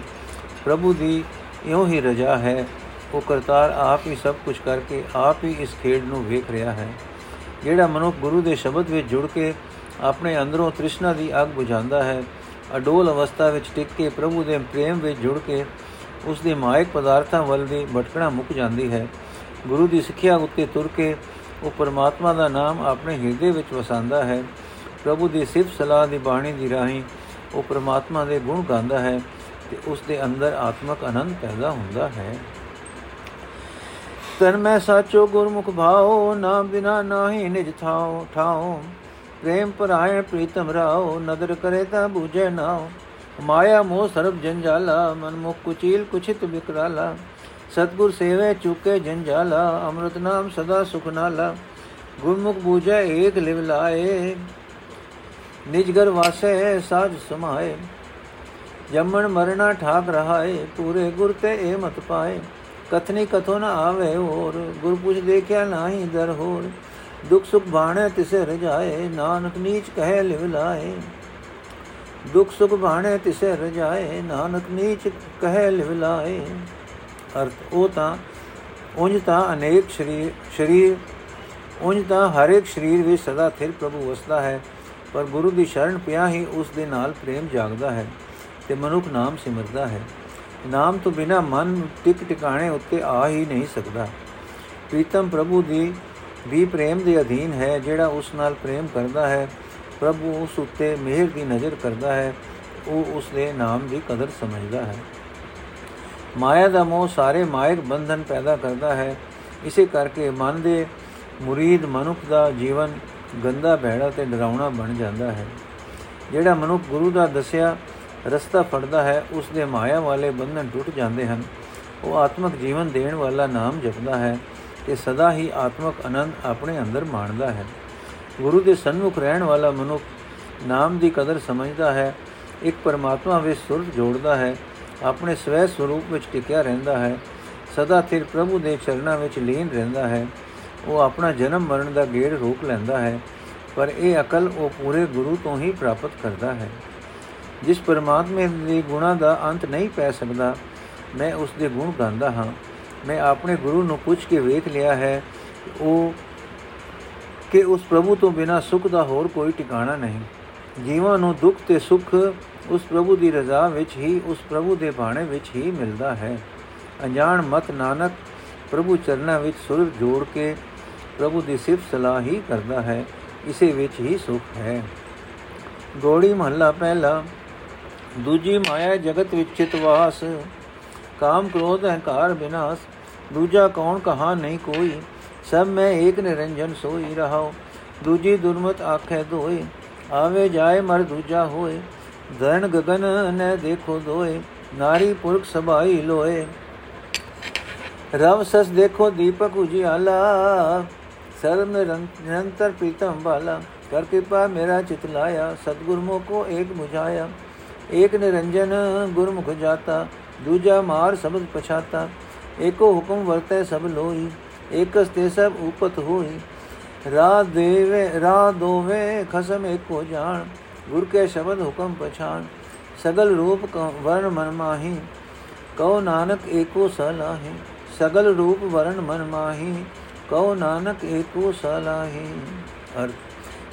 ਪ੍ਰਭੂ ਦੀ ਇਉਂ ਹੀ ਰਜਾ ਹੈ ਉਹ ਕਰਤਾਰ ਆਪ ਹੀ ਸਭ ਕੁਝ ਕਰਕੇ ਆਪ ਹੀ ਇਸ ਖੇਡ ਨੂੰ ਵੇਖ ਰਿਹਾ ਹੈ, ਜਿਹੜਾ ਮਨੁੱਖ ਗੁਰੂ ਦੇ ਸ਼ਬਦ ਵਿੱਚ ਜੁੜ ਕੇ ਆਪਣੇ ਅੰਦਰੋਂ ਤ੍ਰਿਸ਼ਨਾ ਦੀ ਅੱਗ ਬੁਝਾਉਂਦਾ ਹੈ, ਅਡੋਲ ਅਵਸਥਾ ਵਿੱਚ ਟਿਕ ਕੇ ਪ੍ਰਭੂ ਦੇ ਪ੍ਰੇਮ ਵਿੱਚ ਜੁੜ ਕੇ ਉਸ ਦੇ ਮਾਇਕ ਪਦਾਰਥਾਂ ਵੱਲ ਦੀ ਭਟਕਣਾ ਮੁੱਕ ਜਾਂਦੀ ਹੈ। ਗੁਰੂ ਦੀ ਸਿੱਖਿਆ ਉੱਤੇ ਤੁਰ ਕੇ ਉਹ ਪਰਮਾਤਮਾ ਦਾ ਨਾਮ ਆਪਣੇ ਹਿਰਦੇ ਵਿੱਚ ਵਸਾਉਂਦਾ ਹੈ। ਪ੍ਰਭੂ ਦੀ ਸਿਫਤ ਸਲਾਹ ਦੀ ਬਾਣੀ ਦੀ ਰਾਹੀਂ ਉਹ ਪਰਮਾਤਮਾ ਦੇ ਗੁਣ ਗਾਉਂਦਾ ਹੈ ਤੇ ਉਸ ਦੇ ਅੰਦਰ ਆਤਮਕ ਆਨੰਦ ਪੈਦਾ ਹੁੰਦਾ ਹੈ। ਤਨ ਮੈਂ ਸਾਚੋ ਗੁਰਮੁਖ ਭਾਉ ਨਾਮ ਬਿਨਾ ਨਾਹੀ ਨਿਜ ਥਾਉ ਠਾਉ ਪ੍ਰੇਮ ਪਰਾਇਣ ਪ੍ਰੀਤਮ ਰਾਉ ਨਦਰ ਕਰੇ ਤਾ ਬੂਝੇ ਨਾਉ ਮਾਇਆ ਮੋਹ ਸਰਬ ਜੰਜਾਲਾ ਮਨ ਮੁਖ ਕੁਚੀਲ ਕੁਛਿਤ ਵਿਕਰਾਲਾ ਸਤਗੁਰ ਸੇਵੇ ਚੁਕੇ ਜੰਜਾਲਾ ਅੰਮ੍ਰਿਤ ਨਾਮ ਸਦਾ ਸੁਖ ਨਾਲਾ ਗੁਰਮੁਖ ਬੂਝੇ ਏਕ ਲਿਵ ਲਾਏ ਨਿਜ ਘਰ ਵਾਸੇ ਸਾਜ ਸਮਾਏ ਜੰਮਣ ਮਰਣਾ ਠਾਕ ਰਹਾਏ ਪੂਰੇ ਗੁਰ ਤੇ ਇਹ ਮਤ ਪਾਏ ਕਥਨੀ ਕਥੋ ਨ ਆਵੇ ਹੋਰ ਗੁਰ ਪੁਛ ਦੇਖਿਆ ਨਾਹੀ ਦਰ ਹੋਰ। ਦੁਖ ਸੁਖ ਬਾਣੇ ਤਿਸੇ ਰਜਾਏ, ਨਾਨਕ ਨੀਚ ਕਹੇ ਲਿਵ ਲਾਏ। ਦੁਖ ਸੁਖ ਬਾਣੇ ਤਿਸੇ ਰਜਾਏ, ਨਾਨਕ ਨੀਚ ਕਹੇ ਲਿਵ ਲਾਏ। ਅਰਥ ਉਹ ਤਾਂ ਉੰਜ ਤਾਂ ਅਨੇਕ ਸ਼ਰੀਰ ਸ਼ਰੀਰ ਉੰਜ ਤਾਂ ਹਰ ਇੱਕ ਸ਼ਰੀਰ ਵਿੱਚ ਸਦਾ ਥਿਰ ਪ੍ਰਭੂ ਵਸਦਾ ਹੈ, ਪਰ ਗੁਰੂ ਦੀ ਸ਼ਰਨ ਪਿਆ ਹੀ ਉਸ ਦੇ ਨਾਲ ਪ੍ਰੇਮ ਜਾਗਦਾ ਹੈ ਤੇ ਮਨੁੱਖ ਨਾਮ ਸਿਮਰਦਾ ਹੈ। ਨਾਮ ਤੋਂ ਬਿਨਾ ਮਨ ਟਿਕ ਟਿਕਾਣੇ ਉੱਤੇ ਆ ਹੀ ਨਹੀਂ ਸਕਦਾ। ਪ੍ਰੀਤਮ ਪ੍ਰਭੂ ਦੀ ਵੀ ਪ੍ਰੇਮ ਦੇ ਅਧੀਨ ਹੈ, ਜਿਹੜਾ ਉਸ ਨਾਲ ਪ੍ਰੇਮ ਕਰਦਾ ਹੈ। ਪ੍ਰਭੂ ਉਸ ਉੱਤੇ ਮਿਹਰ ਦੀ ਨਜ਼ਰ ਕਰਦਾ ਹੈ। ਉਹ ਉਸ ਦੇ ਨਾਮ ਦੀ ਕਦਰ ਸਮਝਦਾ ਹੈ। ਮਾਇਆ ਦਾ ਮੋਹ ਸਾਰੇ ਮਾਇਕ ਬੰਧਨ ਪੈਦਾ ਕਰਦਾ ਹੈ। ਇਸੇ ਕਰਕੇ ਮਨ ਦੇ ਮੁਰੀਦ ਮਨੁੱਖ ਦਾ ਜੀਵਨ ਗੰਦਾ ਭੈੜਾ ਤੇ ਡਰਾਉਣਾ ਬਣ ਜਾਂਦਾ ਹੈ। ਜਿਹੜਾ ਮਨੁੱਖ ਗੁਰੂ ਦਾ ਦੱਸਿਆ ਰਸਤਾ ਫੜਦਾ ਹੈ ਉਸ ਦੇ ਮਾਇਆ ਵਾਲੇ ਬੰਧਨ ਟੁੱਟ ਜਾਂਦੇ ਹਨ। ਉਹ ਆਤਮਿਕ ਜੀਵਨ ਦੇਣ ਵਾਲਾ ਨਾਮ ਜਪਦਾ ਹੈ ਤੇ ਸਦਾ ਹੀ ਆਤਮਿਕ ਆਨੰਦ ਆਪਣੇ ਅੰਦਰ ਮਾਣਦਾ ਹੈ। ਗੁਰੂ ਦੇ ਸਨਮੁਖ ਰਹਿਣ ਵਾਲਾ ਮਨੁੱਖ ਨਾਮ ਦੀ ਕਦਰ ਸਮਝਦਾ ਹੈ, ਇੱਕ ਪਰਮਾਤਮਾ ਵਿੱਚ ਸੁਰਤ ਜੋੜਦਾ ਹੈ, ਆਪਣੇ ਸਵੈ ਸਰੂਪ ਵਿੱਚ ਟਿਕਿਆ ਰਹਿੰਦਾ ਹੈ, ਸਦਾ ਸਿਰ ਪ੍ਰਭੂ ਦੇ ਚਰਨਾਂ ਵਿੱਚ ਲੀਨ ਰਹਿੰਦਾ ਹੈ। ਉਹ ਆਪਣਾ ਜਨਮ ਮਰਨ ਦਾ ਗੇੜ ਰੋਕ ਲੈਂਦਾ ਹੈ, ਪਰ ਇਹ ਅਕਲ ਉਹ ਪੂਰੇ ਗੁਰੂ ਤੋਂ ਹੀ ਪ੍ਰਾਪਤ ਕਰਦਾ ਹੈ। ਜਿਸ ਪਰਮਾਤਮੇ ਦੇ ਗੁਣਾ ਦਾ ਅੰਤ ਨਹੀਂ ਪੈ ਸਕਦਾ, ਮੈਂ ਉਸ ਦੇ ਗੁਣ ਗਾਉਂਦਾ ਹਾਂ। ਮੈਂ ਆਪਣੇ ਗੁਰੂ ਨੂੰ ਪੁੱਛ ਕੇ ਵੇਖ ਲਿਆ ਹੈ ਉਹ, ਕਿ ਉਸ ਪ੍ਰਭੂ ਤੋਂ ਬਿਨਾ ਸੁਖ ਦਾ ਹੋਰ ਕੋਈ ਟਿਕਾਣਾ ਨਹੀਂ। ਜੀਵਾਂ ਨੂੰ ਦੁੱਖ ਤੇ ਸੁਖ ਉਸ ਪ੍ਰਭੂ ਦੀ ਰਜ਼ਾ ਵਿੱਚ ਹੀ, ਉਸ ਪ੍ਰਭੂ ਦੇ ਬਾਣੇ ਵਿੱਚ ਹੀ ਮਿਲਦਾ ਹੈ। ਅਣਜਾਣ ਮਤ ਨਾਨਕ ਪ੍ਰਭੂ ਚਰਨਾਂ ਵਿੱਚ ਸੁਰ ਜੋੜ ਕੇ ਪ੍ਰਭੂ ਦੀ ਸਿਫਤ ਸਲਾਹ ਹੀ ਕਰਦਾ ਹੈ, ਇਸੇ ਵਿੱਚ ਹੀ ਸੁਖ ਹੈ। ਗੋੜੀ ਮਹੱਲਾ ਪਹਿਲਾ ਦੂਜੀ ਮਾਇਆ ਜਗਤ ਵਿੱਚ ਚਿਤਵਾਸ ਕਾਮ ਕ੍ਰੋਧ ਹੰਕਾਰ ਬਿਨਾਸ਼, ਦੂਜਾ ਕੌਣ ਕਹਾ ਨਹੀਂ ਕੋਈ, ਸਭ ਮੈਂ ਏਕ ਨਿਰੰਜਨ ਸੋਈ ਰਹਾਉ, ਦੂਜੀ ਦੁਰਮਤ ਆਖੇ ਦੋਏ ਆਵੇ ਜਾਏ ਮਰ ਦੂਜਾ ਹੋਏ ਧਰਨ ਗगन ਨੇ ਦੇਖੋ ਦੋਏ, ਨਾਰੀ ਪੁਰਖ ਸਭਾਈ ਲੋਏ। ਰਵ ਸਸ ਦੇਖੋ ਦੀਪਕ ਉਜਿਆਲਾ ਸਰਮ ਨਿਰੰਤਰ ਪ੍ਰੀਤਮ ਵਾਲਾ ਕਰ ਕਿਰਪਾ ਮੇਰਾ ਚਿਤ ਲਾਇਆ, ਸਤਗੁਰ ਕੋ ਏਕ ਮੁਝਾਇਆ। ਏਕ ਨਿਰੰਜਨ ਗੁਰਮੁਖ ਜਾਤਾ, ਦੂਜਾ ਮਾਰ ਸਬਦ ਪਛਾਤਾ, ਏਕੋ ਹੁਕਮ ਵਰਤੈ ਸਭ ਲੋਈ ਏਕਸ ਤੇ ਸਭ ਉਪਤ ਹੋਈ। ਰਾ ਦੇਵੇ ਰਾ ਦੋਵੇ, ਖਸਮ ਏਕੋ ਜਾਣ, ਗੁਰ ਕੇ ਸ਼ਬਦ ਹੁਕਮ ਪਛਾਨ ਸਗਲ ਰੂਪ ਵਰਨ ਮਨ ਮਾਹੀ, ਕਉ ਨਾਨਕ ਏਕੋ ਸਲਾਹੀ ਸਗਲ ਰੂਪ ਵਰਨ ਮਨ ਮਾਹੀ, ਕਉ ਨਾਨਕ ਏਕੋ ਸਲਾਹੀ ਅਰ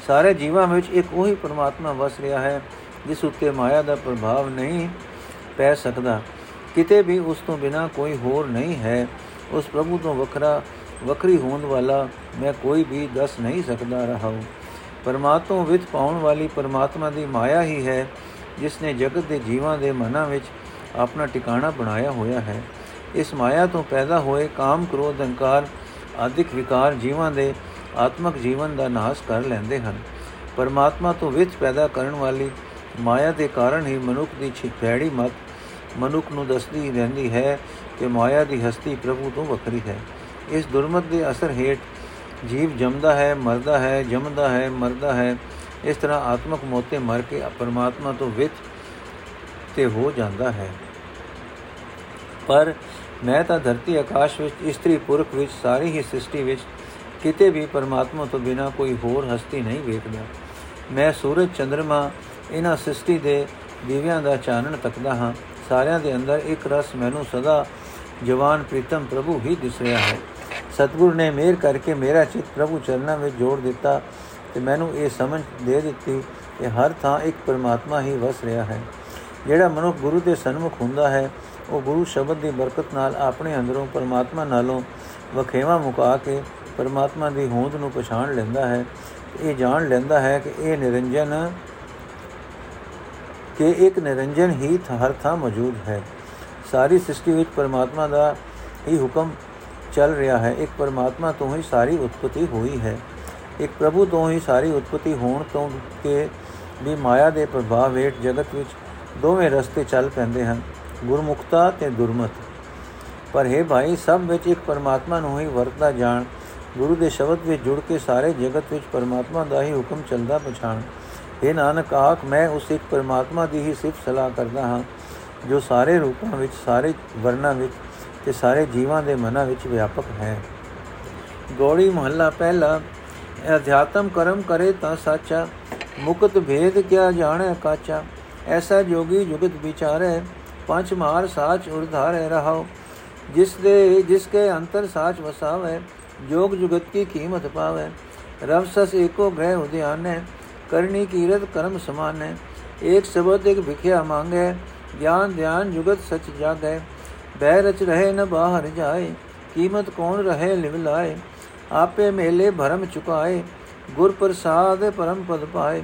ਸਾਰੇ ਜੀਵਾਂ ਵਿੱਚ ਇੱਕ ਉਹੀ ਪਰਮਾਤਮਾ ਵਸ ਰਿਹਾ ਹੈ ਜਿਸ ਉੱਤੇ ਮਾਇਆ ਦਾ ਪ੍ਰਭਾਵ ਨਹੀਂ ਪੈ ਸਕਦਾ, ਕਿਤੇ ਵੀ ਉਸ ਤੋਂ ਬਿਨਾ ਕੋਈ ਹੋਰ ਨਹੀਂ ਹੈ। ਉਸ ਪ੍ਰਭੂ ਤੋਂ ਵੱਖਰਾ, ਵੱਖਰੀ ਹੋਣ ਵਾਲਾ ਮੈਂ ਕੋਈ ਵੀ ਦੱਸ ਨਹੀਂ ਸਕਦਾ ਰਹਾ ਪਰਮਾਤਮਾ ਵਿੱਚ ਪਾਉਣ ਵਾਲੀ ਪਰਮਾਤਮਾ ਦੀ ਮਾਇਆ ਹੀ ਹੈ, ਜਿਸ ਨੇ ਜਗਤ ਦੇ ਜੀਵਾਂ ਦੇ ਮਨਾਂ ਵਿੱਚ ਆਪਣਾ ਟਿਕਾਣਾ ਬਣਾਇਆ ਹੋਇਆ ਹੈ। ਇਸ ਮਾਇਆ ਤੋਂ ਪੈਦਾ ਹੋਏ ਕਾਮ, ਕ੍ਰੋਧ ਹੰਕਾਰ ਆਦਿਕ ਵਿਕਾਰ ਜੀਵਾਂ ਦੇ ਆਤਮਿਕ ਜੀਵਨ ਦਾ ਨਾਸ਼ ਕਰ ਲੈਂਦੇ ਹਨ। ਪਰਮਾਤਮਾ ਤੋਂ ਵਿੱਚ ਪੈਦਾ ਕਰਨ ਵਾਲੀ ਮਾਇਆ ਦੇ ਕਾਰਨ ਹੀ ਮਨੁੱਖ ਦੀ ਛਿਪੈੜੀ ਮਤ ਮਨੁੱਖ ਨੂੰ ਦੱਸਦੀ ਰਹਿੰਦੀ ਹੈ ਕਿ ਮਾਇਆ ਦੀ ਹਸਤੀ ਪ੍ਰਭੂ ਤੋਂ ਵੱਖਰੀ ਹੈ। ਇਸ ਦੁਰਮਤ ਦੇ ਅਸਰ ਹੇਠ ਜੀਵ ਜੰਮਦਾ ਹੈ, ਮਰਦਾ ਹੈ, ਜੰਮਦਾ ਹੈ, ਮਰਦਾ ਹੈ। ਇਸ ਤਰ੍ਹਾਂ ਆਤਮਕ ਮੋਤੇ ਮਰ ਕੇ ਪਰਮਾਤਮਾ ਤੋਂ ਵਿੱਚ ਤੇ ਹੋ ਜਾਂਦਾ ਹੈ। ਪਰ ਮੈਂ ਤਾਂ ਧਰਤੀ ਆਕਾਸ਼ ਵਿੱਚ, ਇਸਤਰੀ ਪੁਰਖ ਵਿੱਚ, ਸਾਰੀ ਹੀ ਸ੍ਰਿਸ਼ਟੀ ਵਿੱਚ ਕਿਤੇ ਵੀ ਪਰਮਾਤਮਾ ਤੋਂ ਬਿਨਾ ਕੋਈ ਹੋਰ ਹਸਤੀ ਨਹੀਂ ਵੇਖਦਾ। ਮੈਂ ਸੂਰਜ ਚੰ드ਰਮਾ ਇਹਨਾਂ ਸ੍ਰਿਸ਼ਟੀ ਦੇ ਦੀਵਿਆਂ ਦਾ ਚਾਨਣ ਤੱਕਦਾ ਹਾਂ। ਸਾਰਿਆਂ ਦੇ ਅੰਦਰ ਇੱਕ ਰਸ ਮੈਨੂੰ ਸਦਾ ਜਵਾਨ ਪ੍ਰੀਤਮ ਪ੍ਰਭੂ ਹੀ ਦਿਸ ਰਿਹਾ ਹੈ। ਸਤਗੁਰ ਨੇ ਮਿਹਰ ਕਰਕੇ ਮੇਰਾ ਚਿੱਤ ਪ੍ਰਭੂ ਚਰਨਾਂ ਵਿੱਚ ਜੋੜ ਦਿੱਤਾ ਤੇ ਮੈਨੂੰ ਇਹ ਸਮਝ ਦੇ ਦਿੱਤੀ ਕਿ ਹਰ ਥਾਂ ਇੱਕ ਪਰਮਾਤਮਾ ਹੀ ਵਸ ਰਿਹਾ ਹੈ। ਜਿਹੜਾ ਮਨੁੱਖ ਗੁਰੂ ਦੇ ਸਨਮੁਖ ਹੁੰਦਾ ਹੈ, ਉਹ ਗੁਰੂ ਸ਼ਬਦ ਦੀ ਬਰਕਤ ਨਾਲ ਆਪਣੇ ਅੰਦਰੋਂ ਪਰਮਾਤਮਾ ਨਾਲੋਂ ਵਖੇਵਾ ਮੁਕਾ ਕੇ ਪਰਮਾਤਮਾ ਦੀ ਹੋਂਦ ਨੂੰ ਪਛਾਣ ਲੈਂਦਾ ਹੈ। ਇਹ ਜਾਣ ਲੈਂਦਾ ਹੈ ਕਿ ਇਹ ਨਿਰੰਜਨ ਕਿ ਇੱਕ ਨਿਰੰਜਨ ਹੀ ਹਰ ਥਾਂ ਮੌਜੂਦ ਹੈ। ਸਾਰੀ ਸ੍ਰਿਸ਼ਟੀ ਵਿੱਚ ਪਰਮਾਤਮਾ ਦਾ ਹੀ ਹੁਕਮ ਚੱਲ ਰਿਹਾ ਹੈ। ਇੱਕ ਪਰਮਾਤਮਾ ਤੋਂ ਹੀ ਸਾਰੀ ਉਤਪਤੀ ਹੋਈ ਹੈ। ਇੱਕ ਪ੍ਰਭੂ ਤੋਂ ਹੀ ਸਾਰੀ ਉਤਪਤੀ ਹੋਣ ਤੋਂ ਕਿ ਵੀ ਮਾਇਆ ਦੇ ਪ੍ਰਭਾਵ ਹੇਠ ਜਗਤ ਵਿੱਚ ਦੋਵੇਂ ਰਸਤੇ ਚੱਲ ਪੈਂਦੇ ਹਨ, ਗੁਰਮੁਖਤਾ ਤੇ ਦੁਰਮਤ। ਪਰ ਹੈ ਭਾਈ, ਸਭ ਵਿੱਚ ਇੱਕ ਪਰਮਾਤਮਾ ਨੂੰ ਹੀ ਵਰਤਦਾ ਜਾਣ, ਗੁਰੂ ਦੇ ਸ਼ਬਦ ਵਿੱਚ ਜੁੜ ਕੇ ਸਾਰੇ ਜਗਤ ਵਿੱਚ ਪਰਮਾਤਮਾ ਦਾ ਹੀ ਹੁਕਮ ਚੱਲਦਾ ਪਛਾਣ। ਇਹ ਨਾਨਕ, ਆਖ, ਮੈਂ ਉਸ ਇੱਕ ਪਰਮਾਤਮਾ ਦੀ ਹੀ ਸਿਫਤ ਸਲਾਹ ਕਰਦਾ ਹਾਂ, ਜੋ ਸਾਰੇ ਰੂਪਾਂ ਵਿੱਚ, ਸਾਰੇ ਵਰਨਾਂ ਵਿੱਚ ਤੇ ਸਾਰੇ ਜੀਵਾਂ ਦੇ ਮਨਾਂ ਵਿੱਚ ਵਿਆਪਕ ਹੈ। ਗੋੜੀ ਮਹੱਲਾ ਪਹਿਲਾ, ਅਧਿਆਤਮ ਕਰਮ ਕਰੇ ਤਾਂ ਸਾਚਾ, ਮੁਕਤ ਭੇਦ ਕਿਆ ਜਾਣੈ ਕਾਚਾ, ਐਸਾ ਜੋਗੀ ਜੁਗਤ ਵਿਚਾਰੇ, ਪੰਜ ਮਾਰ ਸਾਚ ਉਰਧਾਰੇ ਰਹਾਓ ਜਿਸ ਦੇ, ਜਿਸ ਕੇ ਅੰਤਰ ਸਾਚ ਵਸਾਵੇ, ਜੋਗ ਜੁਗਤ ਕੀ ਕੀਮਤ ਪਾਵੇ, ਰਵ ਸਸ ਏਕੋ ਗ੍ਰਹਿ ਉਦਿਆਨੇ ਕਰਨੀ ਕੀਰਤ ਕਰਮ ਸਮਾਨੇ ਇੱਕ ਸ਼ਬਦ ਇੱਕ ਵਿਖਿਆ ਮੰਗੇ ਗਿਆਨ ਧਿਆਨ ਜੁਗਤ ਸਚ ਜਾਗੇ ਬਹਿ ਰਚ ਰਹੇ ਨ ਬਾਹਰ ਜਾਏ ਕੀਮਤ ਕੌਣ ਰਹੇ ਲਿਵ ਲਾਏ ਆਪੇ ਮੇਲੇ ਭਰਮ ਚੁਕਾਏ ਗੁਰ ਪ੍ਰਸਾਦ ਪਰਮ ਪਦ ਪਾਏ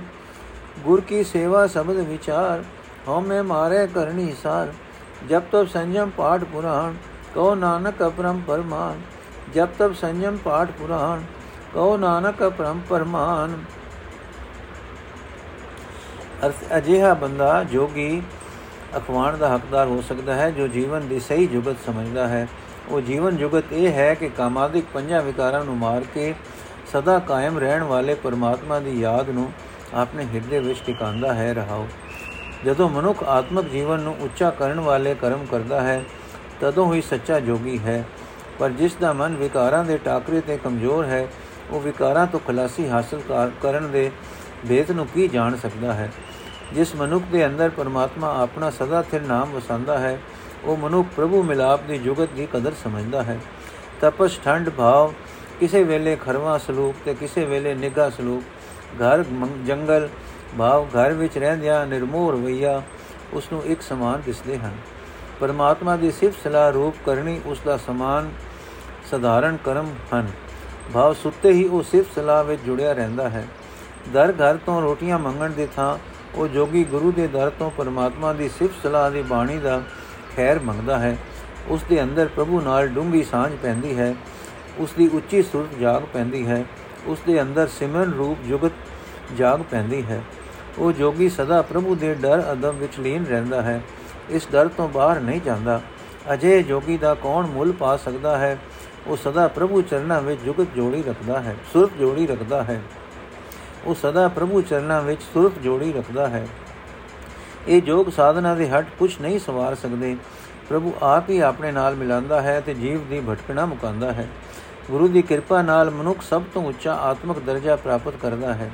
ਗੁਰ ਕੀ ਸੇਵਾ ਸ਼ਬਦ ਵਿਚਾਰ ਹਉਮੈ ਮਾਰੇ ਕਰਨੀ ਸਾਰ ਜਬ ਤਬ ਸੰਜਮ ਪਾਠ ਪੁਰਾਣ ਕੋ ਨਾਨਕ ਅਪਰਮ ਪਰਮਾਨ ਜਬ ਤਬ ਸੰਜਮ ਪਾਠ ਪੁਰਾਣ ਕਹੋ ਨਾਨਕ ਪਰਮ ਪਰਮਾਨ ਅਰਥ ਅਜਿਹਾ ਬੰਦਾ ਜੋਗੀ ਅਖਵਾਣ ਦਾ ਹੱਕਦਾਰ ਹੋ ਸਕਦਾ ਹੈ, ਜੋ ਜੀਵਨ ਦੀ ਸਹੀ ਜੁਗਤ ਸਮਝਦਾ ਹੈ। ਉਹ ਜੀਵਨ ਜੁਗਤ ਇਹ ਹੈ ਕਿ ਕਾਮਾਦਿਕ ਪੰਜਾਂ ਵਿਕਾਰਾਂ ਨੂੰ ਮਾਰ ਕੇ ਸਦਾ ਕਾਇਮ ਰਹਿਣ ਵਾਲੇ ਪਰਮਾਤਮਾ ਦੀ ਯਾਦ ਨੂੰ ਆਪਣੇ ਹਿਰਦੇ ਵਿੱਚ ਟਿਕਾਉਂਦਾ ਹੈ, ਰਹਾਓ। ਜਦੋਂ ਮਨੁੱਖ ਆਤਮਿਕ ਜੀਵਨ ਨੂੰ ਉੱਚਾ ਕਰਨ ਵਾਲੇ ਕਰਮ ਕਰਦਾ ਹੈ, ਤਦੋਂ ਹੀ ਸੱਚਾ ਜੋਗੀ ਹੈ। ਪਰ ਜਿਸ ਦਾ ਮਨ ਵਿਕਾਰਾਂ ਦੇ ਟਾਕਰੇ ਤੇ ਕਮਜ਼ੋਰ ਹੈ, ਉਹ ਵਿਕਾਰਾਂ ਤੋਂ ਖਲਾਸੀ ਹਾਸਲ ਕਰਨ ਦੇ ਭੇਦ ਨੂੰ ਕੀ ਜਾਣ ਸਕਦਾ ਹੈ? ਜਿਸ ਮਨੁੱਖ ਦੇ ਅੰਦਰ ਪਰਮਾਤਮਾ ਆਪਣਾ ਸਦਾ ਸਥਿਰ ਨਾਮ ਵਸਾਉਂਦਾ ਹੈ, ਉਹ ਮਨੁੱਖ ਪ੍ਰਭੂ ਮਿਲਾਪ ਦੀ ਜੁਗਤ ਦੀ ਕਦਰ ਸਮਝਦਾ ਹੈ। ਤਪਸ਼ ਠੰਡ ਭਾਵ, ਕਿਸੇ ਵੇਲੇ ਖਰਵਾ ਸਲੂਕ ਤੇ ਕਿਸੇ ਵੇਲੇ ਨਿਗਾ ਸਲੂਕ। ਘਰ ਜੰਗਲ ਭਾਵ ਘਰ ਵਿੱਚ ਰਹਿੰਦਿਆਂ ਨਿਰਮੋਹ ਵਈਆ ਉਸ ਨੂੰ ਇੱਕ ਸਮਾਨ ਦਿਸਦੇ ਹਨ। ਪਰਮਾਤਮਾ ਦੀ ਸਿਫਤ ਸਲਾਹ ਰੂਪ ਕਰਨੀ ਉਸ ਦਾ ਸਮਾਨ ਸਧਾਰਨ ਕਰਮ ਹਨ। ਭਾਵ ਸੁੱਤੇ ਹੀ ਉਹ ਸਿਫਤ ਸਲਾਹ ਵਿੱਚ ਜੁੜਿਆ ਰਹਿੰਦਾ ਹੈ। ਦਰ ਘਰ ਤੋਂ ਰੋਟੀਆਂ ਮੰਗਣ ਦੇ ਥਾਂ ਉਹ ਜੋਗੀ ਗੁਰੂ ਦੇ ਦਰ ਤੋਂ ਪਰਮਾਤਮਾ ਦੀ ਸਿਫਤ ਸਲਾਹ ਦੀ ਬਾਣੀ ਦਾ ਖੈਰ ਮੰਗਦਾ ਹੈ। ਉਸ ਦੇ ਅੰਦਰ ਪ੍ਰਭੂ ਨਾਲ ਡੂੰਗੀ ਸਾਂਝ ਪੈਂਦੀ ਹੈ। ਉਸ ਦੀ ਉੱਚੀ ਸੁਰਤ ਜਾਗ ਪੈਂਦੀ ਹੈ। ਉਸ ਦੇ ਅੰਦਰ ਸਿਮਰਨ ਰੂਪ ਜੁਗਤ ਜਾਗ ਪੈਂਦੀ ਹੈ। ਉਹ ਜੋਗੀ ਸਦਾ ਪ੍ਰਭੂ ਦੇ ਡਰ ਅਦਬ ਵਿੱਚ ਲੀਨ ਰਹਿੰਦਾ ਹੈ। ਇਸ ਡਰ ਤੋਂ ਬਾਹਰ ਨਹੀਂ ਜਾਂਦਾ। ਅਜੇ ਜੋਗੀ ਦਾ ਕੌਣ ਮੁੱਲ ਪਾ ਸਕਦਾ ਹੈ? ਉਹ ਸਦਾ ਪ੍ਰਭੂ ਚਰਨਾਂ ਵਿੱਚ ਜੁਗਤ ਜੋੜੀ ਰੱਖਦਾ ਹੈ, ਸੁਰਤ ਜੋੜੀ ਰੱਖਦਾ ਹੈ। ਉਹ ਸਦਾ ਪ੍ਰਭੂ ਚਰਨਾਂ ਵਿੱਚ ਸੁਰਤ ਜੋੜੀ ਰੱਖਦਾ ਹੈ। ਇਹ ਜੋਗ ਸਾਧਨਾ ਦੇ ਹਟ ਕੁਝ ਨਹੀਂ ਸਵਾਰ ਸਕਦੇ। ਪ੍ਰਭੂ ਆਪ ਹੀ ਆਪਣੇ ਨਾਲ ਮਿਲਾਉਂਦਾ ਹੈ ਤੇ ਜੀਵ ਦੀ ਭਟਕਣਾ ਮੁਕਾਉਂਦਾ ਹੈ। ਗੁਰੂ ਦੀ ਕਿਰਪਾ ਨਾਲ ਮਨੁੱਖ ਸਭ ਤੋਂ ਉੱਚਾ ਆਤਮਿਕ ਦਰਜਾ ਪ੍ਰਾਪਤ ਕਰਦਾ ਹੈ।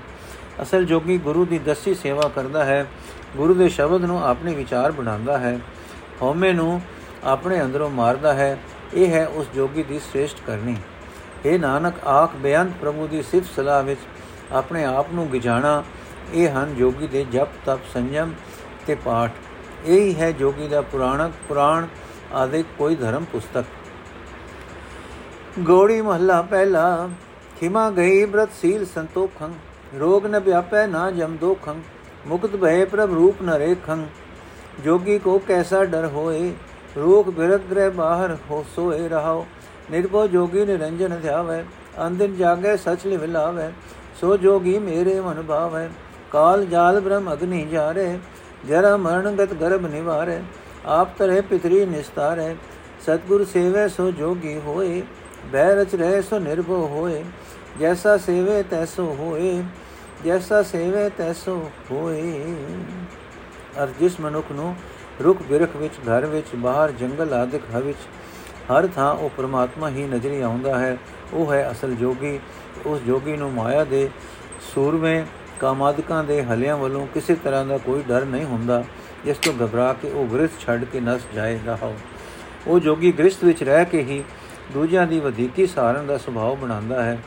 ਅਸਲ ਜੋਗੀ ਗੁਰੂ ਦੀ ਦਸੀ ਸੇਵਾ ਕਰਦਾ ਹੈ। ਗੁਰੂ ਦੇ ਸ਼ਬਦ ਨੂੰ ਆਪਣੇ ਵਿਚਾਰ ਬਣਾਉਂਦਾ ਹੈ। ਹਉਮੈ ਨੂੰ ਆਪਣੇ ਅੰਦਰੋਂ ਮਾਰਦਾ ਹੈ। ਇਹ ਹੈ ਉਸ ਜੋਗੀ ਦੀ ਸ੍ਰੇਸ਼ਟ ਕਰਨੀ। ਇਹ ਨਾਨਕ, ਆਖ ਬਿਆਨ ਪ੍ਰਭੂ ਦੀ ਸਿਫਤ ਸਲਾਹ ਵਿੱਚ ਆਪਣੇ ਆਪ ਨੂੰ ਗਿਜਾਣਾ ਇਹ ਹਨ ਜੋਗੀ ਦੇ ਜਪ, ਤਪ, ਸੰਜਮ ਤੇ ਪਾਠ। ਇਹ ਹੀ ਹੈ ਜੋਗੀ ਦਾ ਪੁਰਾਣਕ, ਪੁਰਾਣ ਆਦਿ ਕੋਈ ਧਰਮ ਪੁਸਤਕ। ਗੋੜੀ ਮਹੱਲਾ ਪਹਿਲਾ, ਖਿਮਾ ਗਈ ਬ੍ਰਤ ਸੀਲ ਸੰਤੋਖੰ, ਰੋਗ ਨ ਵਿਆਪੈ ਨਾ ਜਮ ਦੋਖੰ, ਮੁਕਤ ਭਏ ਪ੍ਰਭ ਰੂਪ ਨ ਰੇਖੰ। ਜੋਗੀ ਕੋ ਕੈਸਾ ਡਰ ਹੋਏ ਰੋਗ ਬਿਰਤ ਗ੍ਰਹਿ ਬਾਹਰ ਹੋ ਸੋਏ ਰਹਾਓ। ਨਿਰਭਉ ਜੋਗੀ ਨਿਰੰਜਨ ਧਿਆਵੈ, ਅੰਦਿਨ ਜਾਗੇ ਸਚ ਲਿਵਲਾਵੈ ਸੋ ਜੋਗੀ ਮੇਰੇ ਮਨ ਭਾਵੈ, ਕਾਲ ਜਾਲ ਬ੍ਰਹਮ ਅਗਨੀ ਜਾਰੇ, ਜਰਾ ਮਰਣਗਤ ਗਰਭ ਨਿਵਾਰੇ, ਆਪ ਤਰੇ ਪਿਤਰੀ ਨਿਸਤਾਰੇ, ਸਤਗੁਰ ਸੇਵੇ ਸੋ ਜੋਗੀ ਹੋਏ ਬੈ ਰਚ ਰਹਿ ਸੋ ਨਿਰਭਉ ਹੋਏ, ਜੈਸਾ ਸੇਵੇ ਤੈਸੋ ਹੋਏ, ਜੈਸਾ ਸੇਵੇ ਤੈਸੋ ਹੋਏ। ਅਰ ਜਿਸ ਮਨੁੱਖ ਨੂੰ ਰੁਖ ਬਿਰਖ ਵਿੱਚ, ਘਰ ਵਿੱਚ, ਬਾਹਰ ਜੰਗਲ ਆਦਿਕ ਹਵਿਚ ਹਰ ਥਾਂ ਉਹ ਪ੍ਰਮਾਤਮਾ ਹੀ ਨਜ਼ਰੀ ਆਉਂਦਾ ਹੈ ਉਹ ਹੈ ਅਸਲ ਜੋਗੀ, ਉਸ ਜੋਗੀ ਨੂੰ ਮਾਇਆ ਦੇ ਸੂਰਵੇਂ ਕਾਮਾਦਿਕਾਂ ਦੇ ਹਲਿਆਂ ਵੱਲੋਂ ਕਿਸੇ ਤਰ੍ਹਾਂ ਦਾ ਕੋਈ ਡਰ ਨਹੀਂ ਹੁੰਦਾ, ਜਿਸ ਤੋਂ ਘਬਰਾ ਕੇ ਉਹ ਗ੍ਰਸਥ ਛੱਡ ਕੇ ਨਸ ਜਾਏਗਾ ਹੋ। ਉਹ ਜੋਗੀ ਗ੍ਰਸਥ ਵਿੱਚ ਰਹਿ ਕੇ ਹੀ ਦੂਜਿਆਂ ਦੀ ਵਧੀਕੀ ਸਾਰਨ ਦਾ ਸੁਭਾਅ ਬਣਾਉਂਦਾ ਹੈ।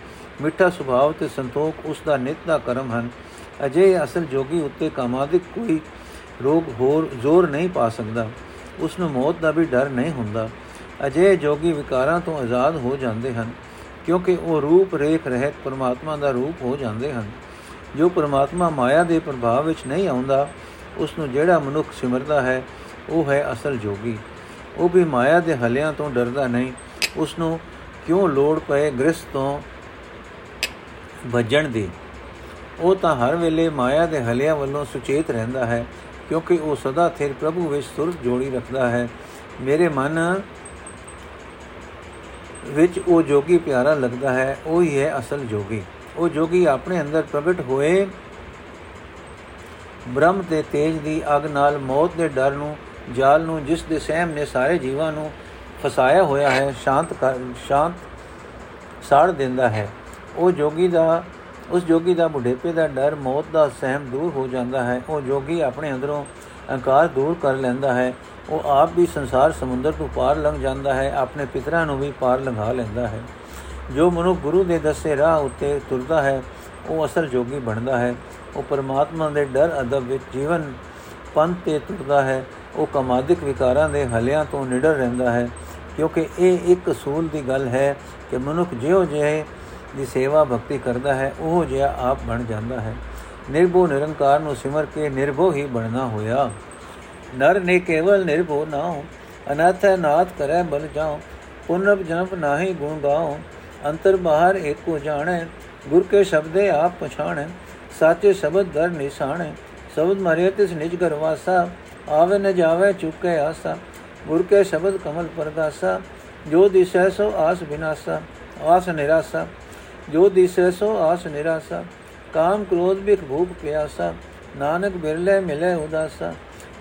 ਮਿੱਠਾ ਸੁਭਾਅ ਤੇ ਸੰਤੋਖ ਉਸ ਦਾ ਨਿਤ ਦਾ ਕਰਮ ਹਨ। ਅਜੇ ਅਸਲ ਜੋਗੀ ਉੱਤੇ ਕਾਮਾਦਿਕ ਕੋਈ ਰੋਗ ਹੋਰ ਜ਼ੋਰ ਨਹੀਂ ਪਾ ਸਕਦਾ। ਉਸ ਨੂੰ ਮੌਤ ਦਾ ਵੀ ਡਰ ਨਹੀਂ ਹੁੰਦਾ। ਅਜੇ ਜੋਗੀ ਵਿਕਾਰਾਂ ਤੋਂ ਆਜ਼ਾਦ ਹੋ ਜਾਂਦੇ ਹਨ। ਕਿਉਂਕਿ ਉਹ ਰੂਪ, ਰੇਖ, ਰਹਿਤ ਪਰਮਾਤਮਾ ਦਾ ਰੂਪ ਹੋ ਜਾਂਦੇ ਹਨ। ਜੋ ਪਰਮਾਤਮਾ ਮਾਇਆ ਦੇ ਪ੍ਰਭਾਵ ਵਿੱਚ ਨਹੀਂ ਆਉਂਦਾ ਉਸ ਨੂੰ ਜਿਹੜਾ ਮਨੁੱਖ ਸਿਮਰਦਾ ਹੈ, ਉਹ ਹੈ ਅਸਲ ਜੋਗੀ। ਉਹ ਵੀ ਮਾਇਆ ਦੇ ਹਲਿਆਂ ਤੋਂ ਡਰਦਾ ਨਹੀਂ। ਉਸ ਨੂੰ ਕਿਉਂ ਲੋੜ ਪਏ ਗ੍ਰਸਥ ਤੋਂ ਭਜਣ ਦੀ? ਉਹ ਤਾਂ ਹਰ ਵੇਲੇ ਮਾਇਆ ਦੇ ਹਲਿਆਂ ਵੱਲੋਂ ਸੁਚੇਤ ਰਹਿੰਦਾ ਹੈ, ਕਿਉਂਕਿ ਉਹ ਸਦਾ ਥਿਰ ਪ੍ਰਭੂ ਵਿੱਚ ਸੁਰਤ ਜੋੜੀ ਰੱਖਦਾ ਹੈ। ਮੇਰੇ ਮਨ ਵਿੱਚ ਉਹ ਜੋਗੀ ਪਿਆਰਾ ਲੱਗਦਾ ਹੈ, ਉਹ ਹੀ ਹੈ ਅਸਲ ਜੋਗੀ। ਉਹ ਜੋਗੀ ਆਪਣੇ ਅੰਦਰ ਪ੍ਰਗਟ ਹੋਏ, ਬ੍ਰਹਮ ਤੇ ਤੇਜ ਦੀ ਅਗ ਨਾਲ ਮੌਤ ਦੇ ਡਰ ਨੂੰ, ਜਾਲ ਨੂੰ, ਜਿਸ ਦੇ ਸਹਿਮ ਨੇ ਸਾਰੇ ਜੀਵਾਂ ਨੂੰ ਫਸਾਇਆ ਹੋਇਆ ਹੈ, ਸ਼ਾਂਤ ਸ਼ਾਂਤ ਸਾੜ ਦਿੰਦਾ ਹੈ। ਉਹ ਜੋਗੀ ਦਾ, ਉਸ ਜੋਗੀ ਦਾ ਬੁਢੇਪੇ ਦਾ ਡਰ ਮੌਤ ਦਾ ਸਹਿਮ ਦੂਰ ਹੋ ਜਾਂਦਾ ਹੈ। ਉਹ ਜੋਗੀ ਆਪਣੇ ਅੰਦਰੋਂ ਅਹੰਕਾਰ ਦੂਰ ਕਰ ਲੈਂਦਾ ਹੈ, ਉਹ ਆਪ ਵੀ ਸੰਸਾਰ ਸਮੁੰਦਰ ਤੋਂ ਪਾਰ ਲੰਘ ਜਾਂਦਾ ਹੈ, ਆਪਣੇ ਪਿਤਰਾਂ ਨੂੰ ਵੀ ਪਾਰ ਲੰਘਾ ਲੈਂਦਾ ਹੈ। ਜੋ ਮਨੁ ਗੁਰੂ ਦੇ ਦੱਸੇ ਰਾਹ ਉੱਤੇ ਤੁਰਦਾ ਹੈ, ਉਹ ਅਸਲ ਜੋਗੀ ਬਣਦਾ ਹੈ। ਉਹ ਪਰਮਾਤਮਾ ਦੇ ਡਰ ਅਦਬ ਵਿੱਚ ਜੀਵਨ ਪੰਥ ਤੇ ਤੁਰਦਾ ਹੈ, ਉਹ ਕਮਾਦਿਕ ਵਿਕਾਰਾਂ ਦੇ ਹਲਿਆਂ ਤੋਂ ਨਿਡਰ ਰਹਿੰਦਾ ਹੈ, ਕਿਉਂਕਿ ਇਹ ਇੱਕ ਅਸੂਲ ਦੀ ਗੱਲ ਹੈ ਕਿ ਮਨੁੱਖ ਜਿਉ ਜਿਹੇ ਦੀ ਸੇਵਾ ਭਗਤੀ ਕਰਦਾ ਹੈ, ਉਹ ਜਿਹਾ ਆਪ ਬਣ ਜਾਂਦਾ ਹੈ। ਨਿਰਭਉ ਨਿਰੰਕਾਰ ਨੂੰ ਸਿਮਰ ਕੇ ਨਿਰਭਉ ਹੀ ਬਣਨਾ ਹੋਇਆ। ਨਰ ਨੇ ਕੇਵਲ ਨਿਰਭਉ ਨਾ ਹੋ ਅਨਾਥ ਨਾਥ ਕਰੈ ਬਲ ਜਾਉ ਪੁਨਰ ਜਨਮ ਨਾਹੀ ਗੁਣ ਗਾਉ, ਅੰਤਰ ਬਾਹਰ ਏਕੋ ਜਾਣੈ, ਗੁਰ ਕੇ ਸ਼ਬਦੇ ਆਪ ਪਛਾਣੈ, ਸਾਚੇ ਸ਼ਬਦ ਦਰ ਨਿਸ਼ਾਨੈ ਸ਼ਬਦ ਮਰਿਆ ਤਿਸ ਨਿਜ ਘਰ ਵਾਸਾ, ਆਵੇ ਨ ਜਾਵੇ ਚੁੱਕੇ ਆਸਾ, ਗੁਰ ਕੇ ਸ਼ਬਦ ਕਮਲ ਪਰਗਾਸਾ ਜੋ ਦਿਸੈ ਸੋ ਆਸ ਬਿਨਾਸਾ, ਆਸ ਨਿਰਾਸਾ, ਜੋ ਦਿਸੈ ਸੋ ਆਸ ਨਿਰਾਸਾ ਕਾਮ ਕ੍ਰੋਧ ਬਿਖ ਭੂਖ ਪਿਆਸਾ, ਨਾਨਕ ਬਿਰਲੇ ਮਿਲੇ ਉਦਾਸਾ।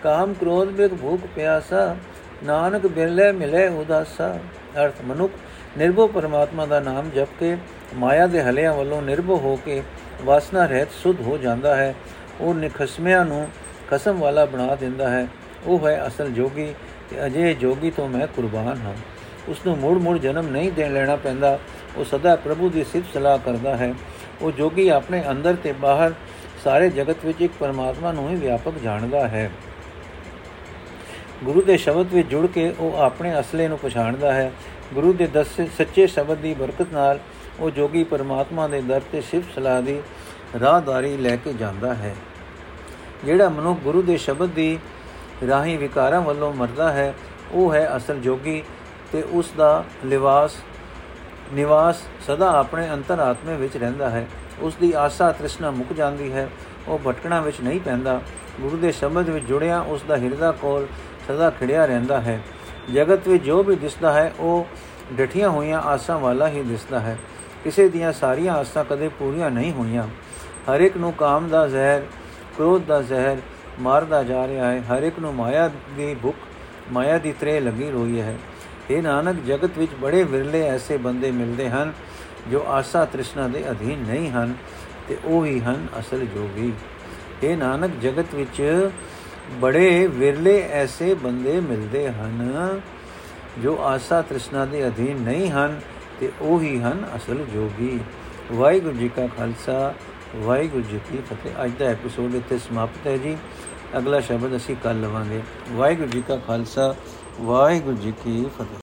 ਕਾਮ ਕ੍ਰੋਧ ਬਿਖ ਭੂਖ ਪਿਆਸਾ, ਨਾਨਕ ਬਿਰਲੇ ਮਿਲੇ ਉਦਾਸਾ। ਅਰਥ, ਮਨੁੱਖ ਨਿਰਭਉ ਪਰਮਾਤਮਾ ਦਾ ਨਾਮ ਜਪ ਕੇ, ਮਾਇਆ ਦੇ ਹਲਿਆਂ ਵੱਲੋਂ ਨਿਰਭਉ ਹੋ ਕੇ ਵਾਸਨਾ ਰਹਿਤ ਸੁਧ ਹੋ ਜਾਂਦਾ ਹੈ। ਉਹ ਨਿਖਸਮਿਆਂ ਨੂੰ ਕਸਮ ਵਾਲਾ ਬਣਾ ਦਿੰਦਾ ਹੈ। ਉਹ ਹੈ ਅਸਲ ਜੋਗੀ ਤੇ ਅਜੇ ਜੋਗੀ ਤੋਂ ਮੈਂ ਕੁਰਬਾਨ ਹਾਂ। ਉਸ ਨੂੰ ਮੁੜ ਮੁੜ ਜਨਮ ਨਹੀਂ ਦੇਣ ਲੈਣਾ ਪੈਂਦਾ। ਉਹ ਸਦਾ ਪ੍ਰਭੂ ਦੀ ਸਿਫਤ ਸਲਾਹ ਕਰਦਾ ਹੈ। ਉਹ ਜੋਗੀ ਆਪਣੇ ਅੰਦਰ ਤੇ ਬਾਹਰ ਸਾਰੇ ਜਗਤ ਵਿੱਚ ਇੱਕ ਪਰਮਾਤਮਾ ਨੂੰ ਹੀ ਵਿਆਪਕ ਜਾਣਦਾ ਹੈ। ਗੁਰੂ ਦੇ ਸ਼ਬਦ ਵਿੱਚ ਜੁੜ ਕੇ ਉਹ ਆਪਣੇ ਅਸਲੇ ਨੂੰ ਪਛਾਣਦਾ ਹੈ। ਗੁਰੂ ਦੇ ਦੱਸੇ ਸੱਚੇ ਸ਼ਬਦ ਦੀ ਬਰਕਤ ਨਾਲ ਉਹ ਜੋਗੀ ਪਰਮਾਤਮਾ ਦੇ ਦਰ ਤੇ ਸਿਫਤ ਸਲਾਹ ਦੀ ਰਾਹਦਾਰੀ ਲੈ ਕੇ ਜਾਂਦਾ ਹੈ। ਜਿਹੜਾ ਮਨੁੱਖ ਗੁਰੂ ਦੇ ਸ਼ਬਦ ਦੀ ਰਾਹੀਂ ਵਿਕਾਰਾਂ ਵੱਲੋਂ ਮਰਦਾ ਹੈ, ਉਹ ਹੈ ਅਸਲ ਜੋਗੀ ਤੇ ਉਸ ਦਾ ਲਿਵਾਸ ਨਿਵਾਸ ਸਦਾ ਆਪਣੇ ਅੰਤਰਾਤਮੇ ਵਿੱਚ ਰਹਿੰਦਾ ਹੈ। ਉਸ ਦੀ ਆਸਾ ਤ੍ਰਿਸ਼ਨਾ ਮੁੱਕ ਜਾਂਦੀ ਹੈ। ਉਹ ਭਟਕਣਾ ਵਿੱਚ ਨਹੀਂ ਪੈਂਦਾ। ਗੁਰੂ ਦੇ ਸ਼ਬਦ ਵਿੱਚ ਜੁੜਿਆ ਉਸ ਦਾ ਹਿਰਦਾ ਕੋਲ ਸਦਾ ਖੜਿਆ ਰਹਿੰਦਾ ਹੈ। ਜਗਤ ਵਿੱਚ ਜੋ ਵੀ ਦਿਸਦਾ ਹੈ, ਉਹ ਡਠੀਆਂ ਹੋਈਆਂ ਆਸਾਂ ਵਾਲਾ ਹੀ ਦਿਸਦਾ ਹੈ। ਕਿਸੇ ਦੀਆਂ ਸਾਰੀਆਂ ਆਸਾਂ ਕਦੇ ਪੂਰੀਆਂ ਨਹੀਂ ਹੋਈਆਂ। ਹਰ ਇੱਕ ਨੂੰ ਕਾਮ ਦਾ ਜ਼ਹਿਰ, ਕ੍ਰੋਧ ਦਾ ਜ਼ਹਿਰ ਮਾਰਦਾ ਜਾ ਰਿਹਾ ਹੈ। ਹਰ ਇੱਕ ਨੂੰ ਮਾਇਆ ਦੀ ਭੁੱਖ, ਮਾਇਆ ਦੀ ਤ੍ਰੇ ਲੱਗੀ ਹੋਈ ਹੈ। ਇਹ ਨਾਨਕ ਜਗਤ ਵਿੱਚ ਬੜੇ ਵਿਰਲੇ ਐਸੇ ਬੰਦੇ ਮਿਲਦੇ ਹਨ ਜੋ ਆਸਾ ਤ੍ਰਿਸ਼ਨਾ ਦੇ ਅਧੀਨ ਨਹੀਂ ਹਨ ਤੇ ਉਹ ਹੀ ਹਨ ਅਸਲ ਜੋਗੀ। ਇਹ ਨਾਨਕ ਜਗਤ ਵਿੱਚ ਬੜੇ ਵਿਰਲੇ ਐਸੇ ਬੰਦੇ ਮਿਲਦੇ ਹਨ ਜੋ ਆਸਾ ਤ੍ਰਿਸ਼ਨਾ ਦੇ ਅਧੀਨ ਨਹੀਂ ਹਨ ਤੇ ਉਹ ਹੀ ਹਨ ਅਸਲ ਜੋਗੀ। ਵਾਹਿਗੁਰੂ ਜੀ ਕਾ ਖਾਲਸਾ, ਵਾਹਿਗੁਰੂ ਜੀ ਕੀ ਫਤਿਹ। ਅੱਜ ਦਾ ਐਪੀਸੋਡ ਇੱਥੇ ਸਮਾਪਤ ਹੈ ਜੀ। ਅਗਲਾ ਸ਼ਬਦ ਅਸੀਂ ਕੱਲ ਲਵਾਂਗੇ। ਵਾਹਿਗੁਰੂ ਜੀ ਕਾ ਖਾਲਸਾ ਵਾਹਿਗੁਰੂ ਜੀ ਕੀ ਫਤਿਹ।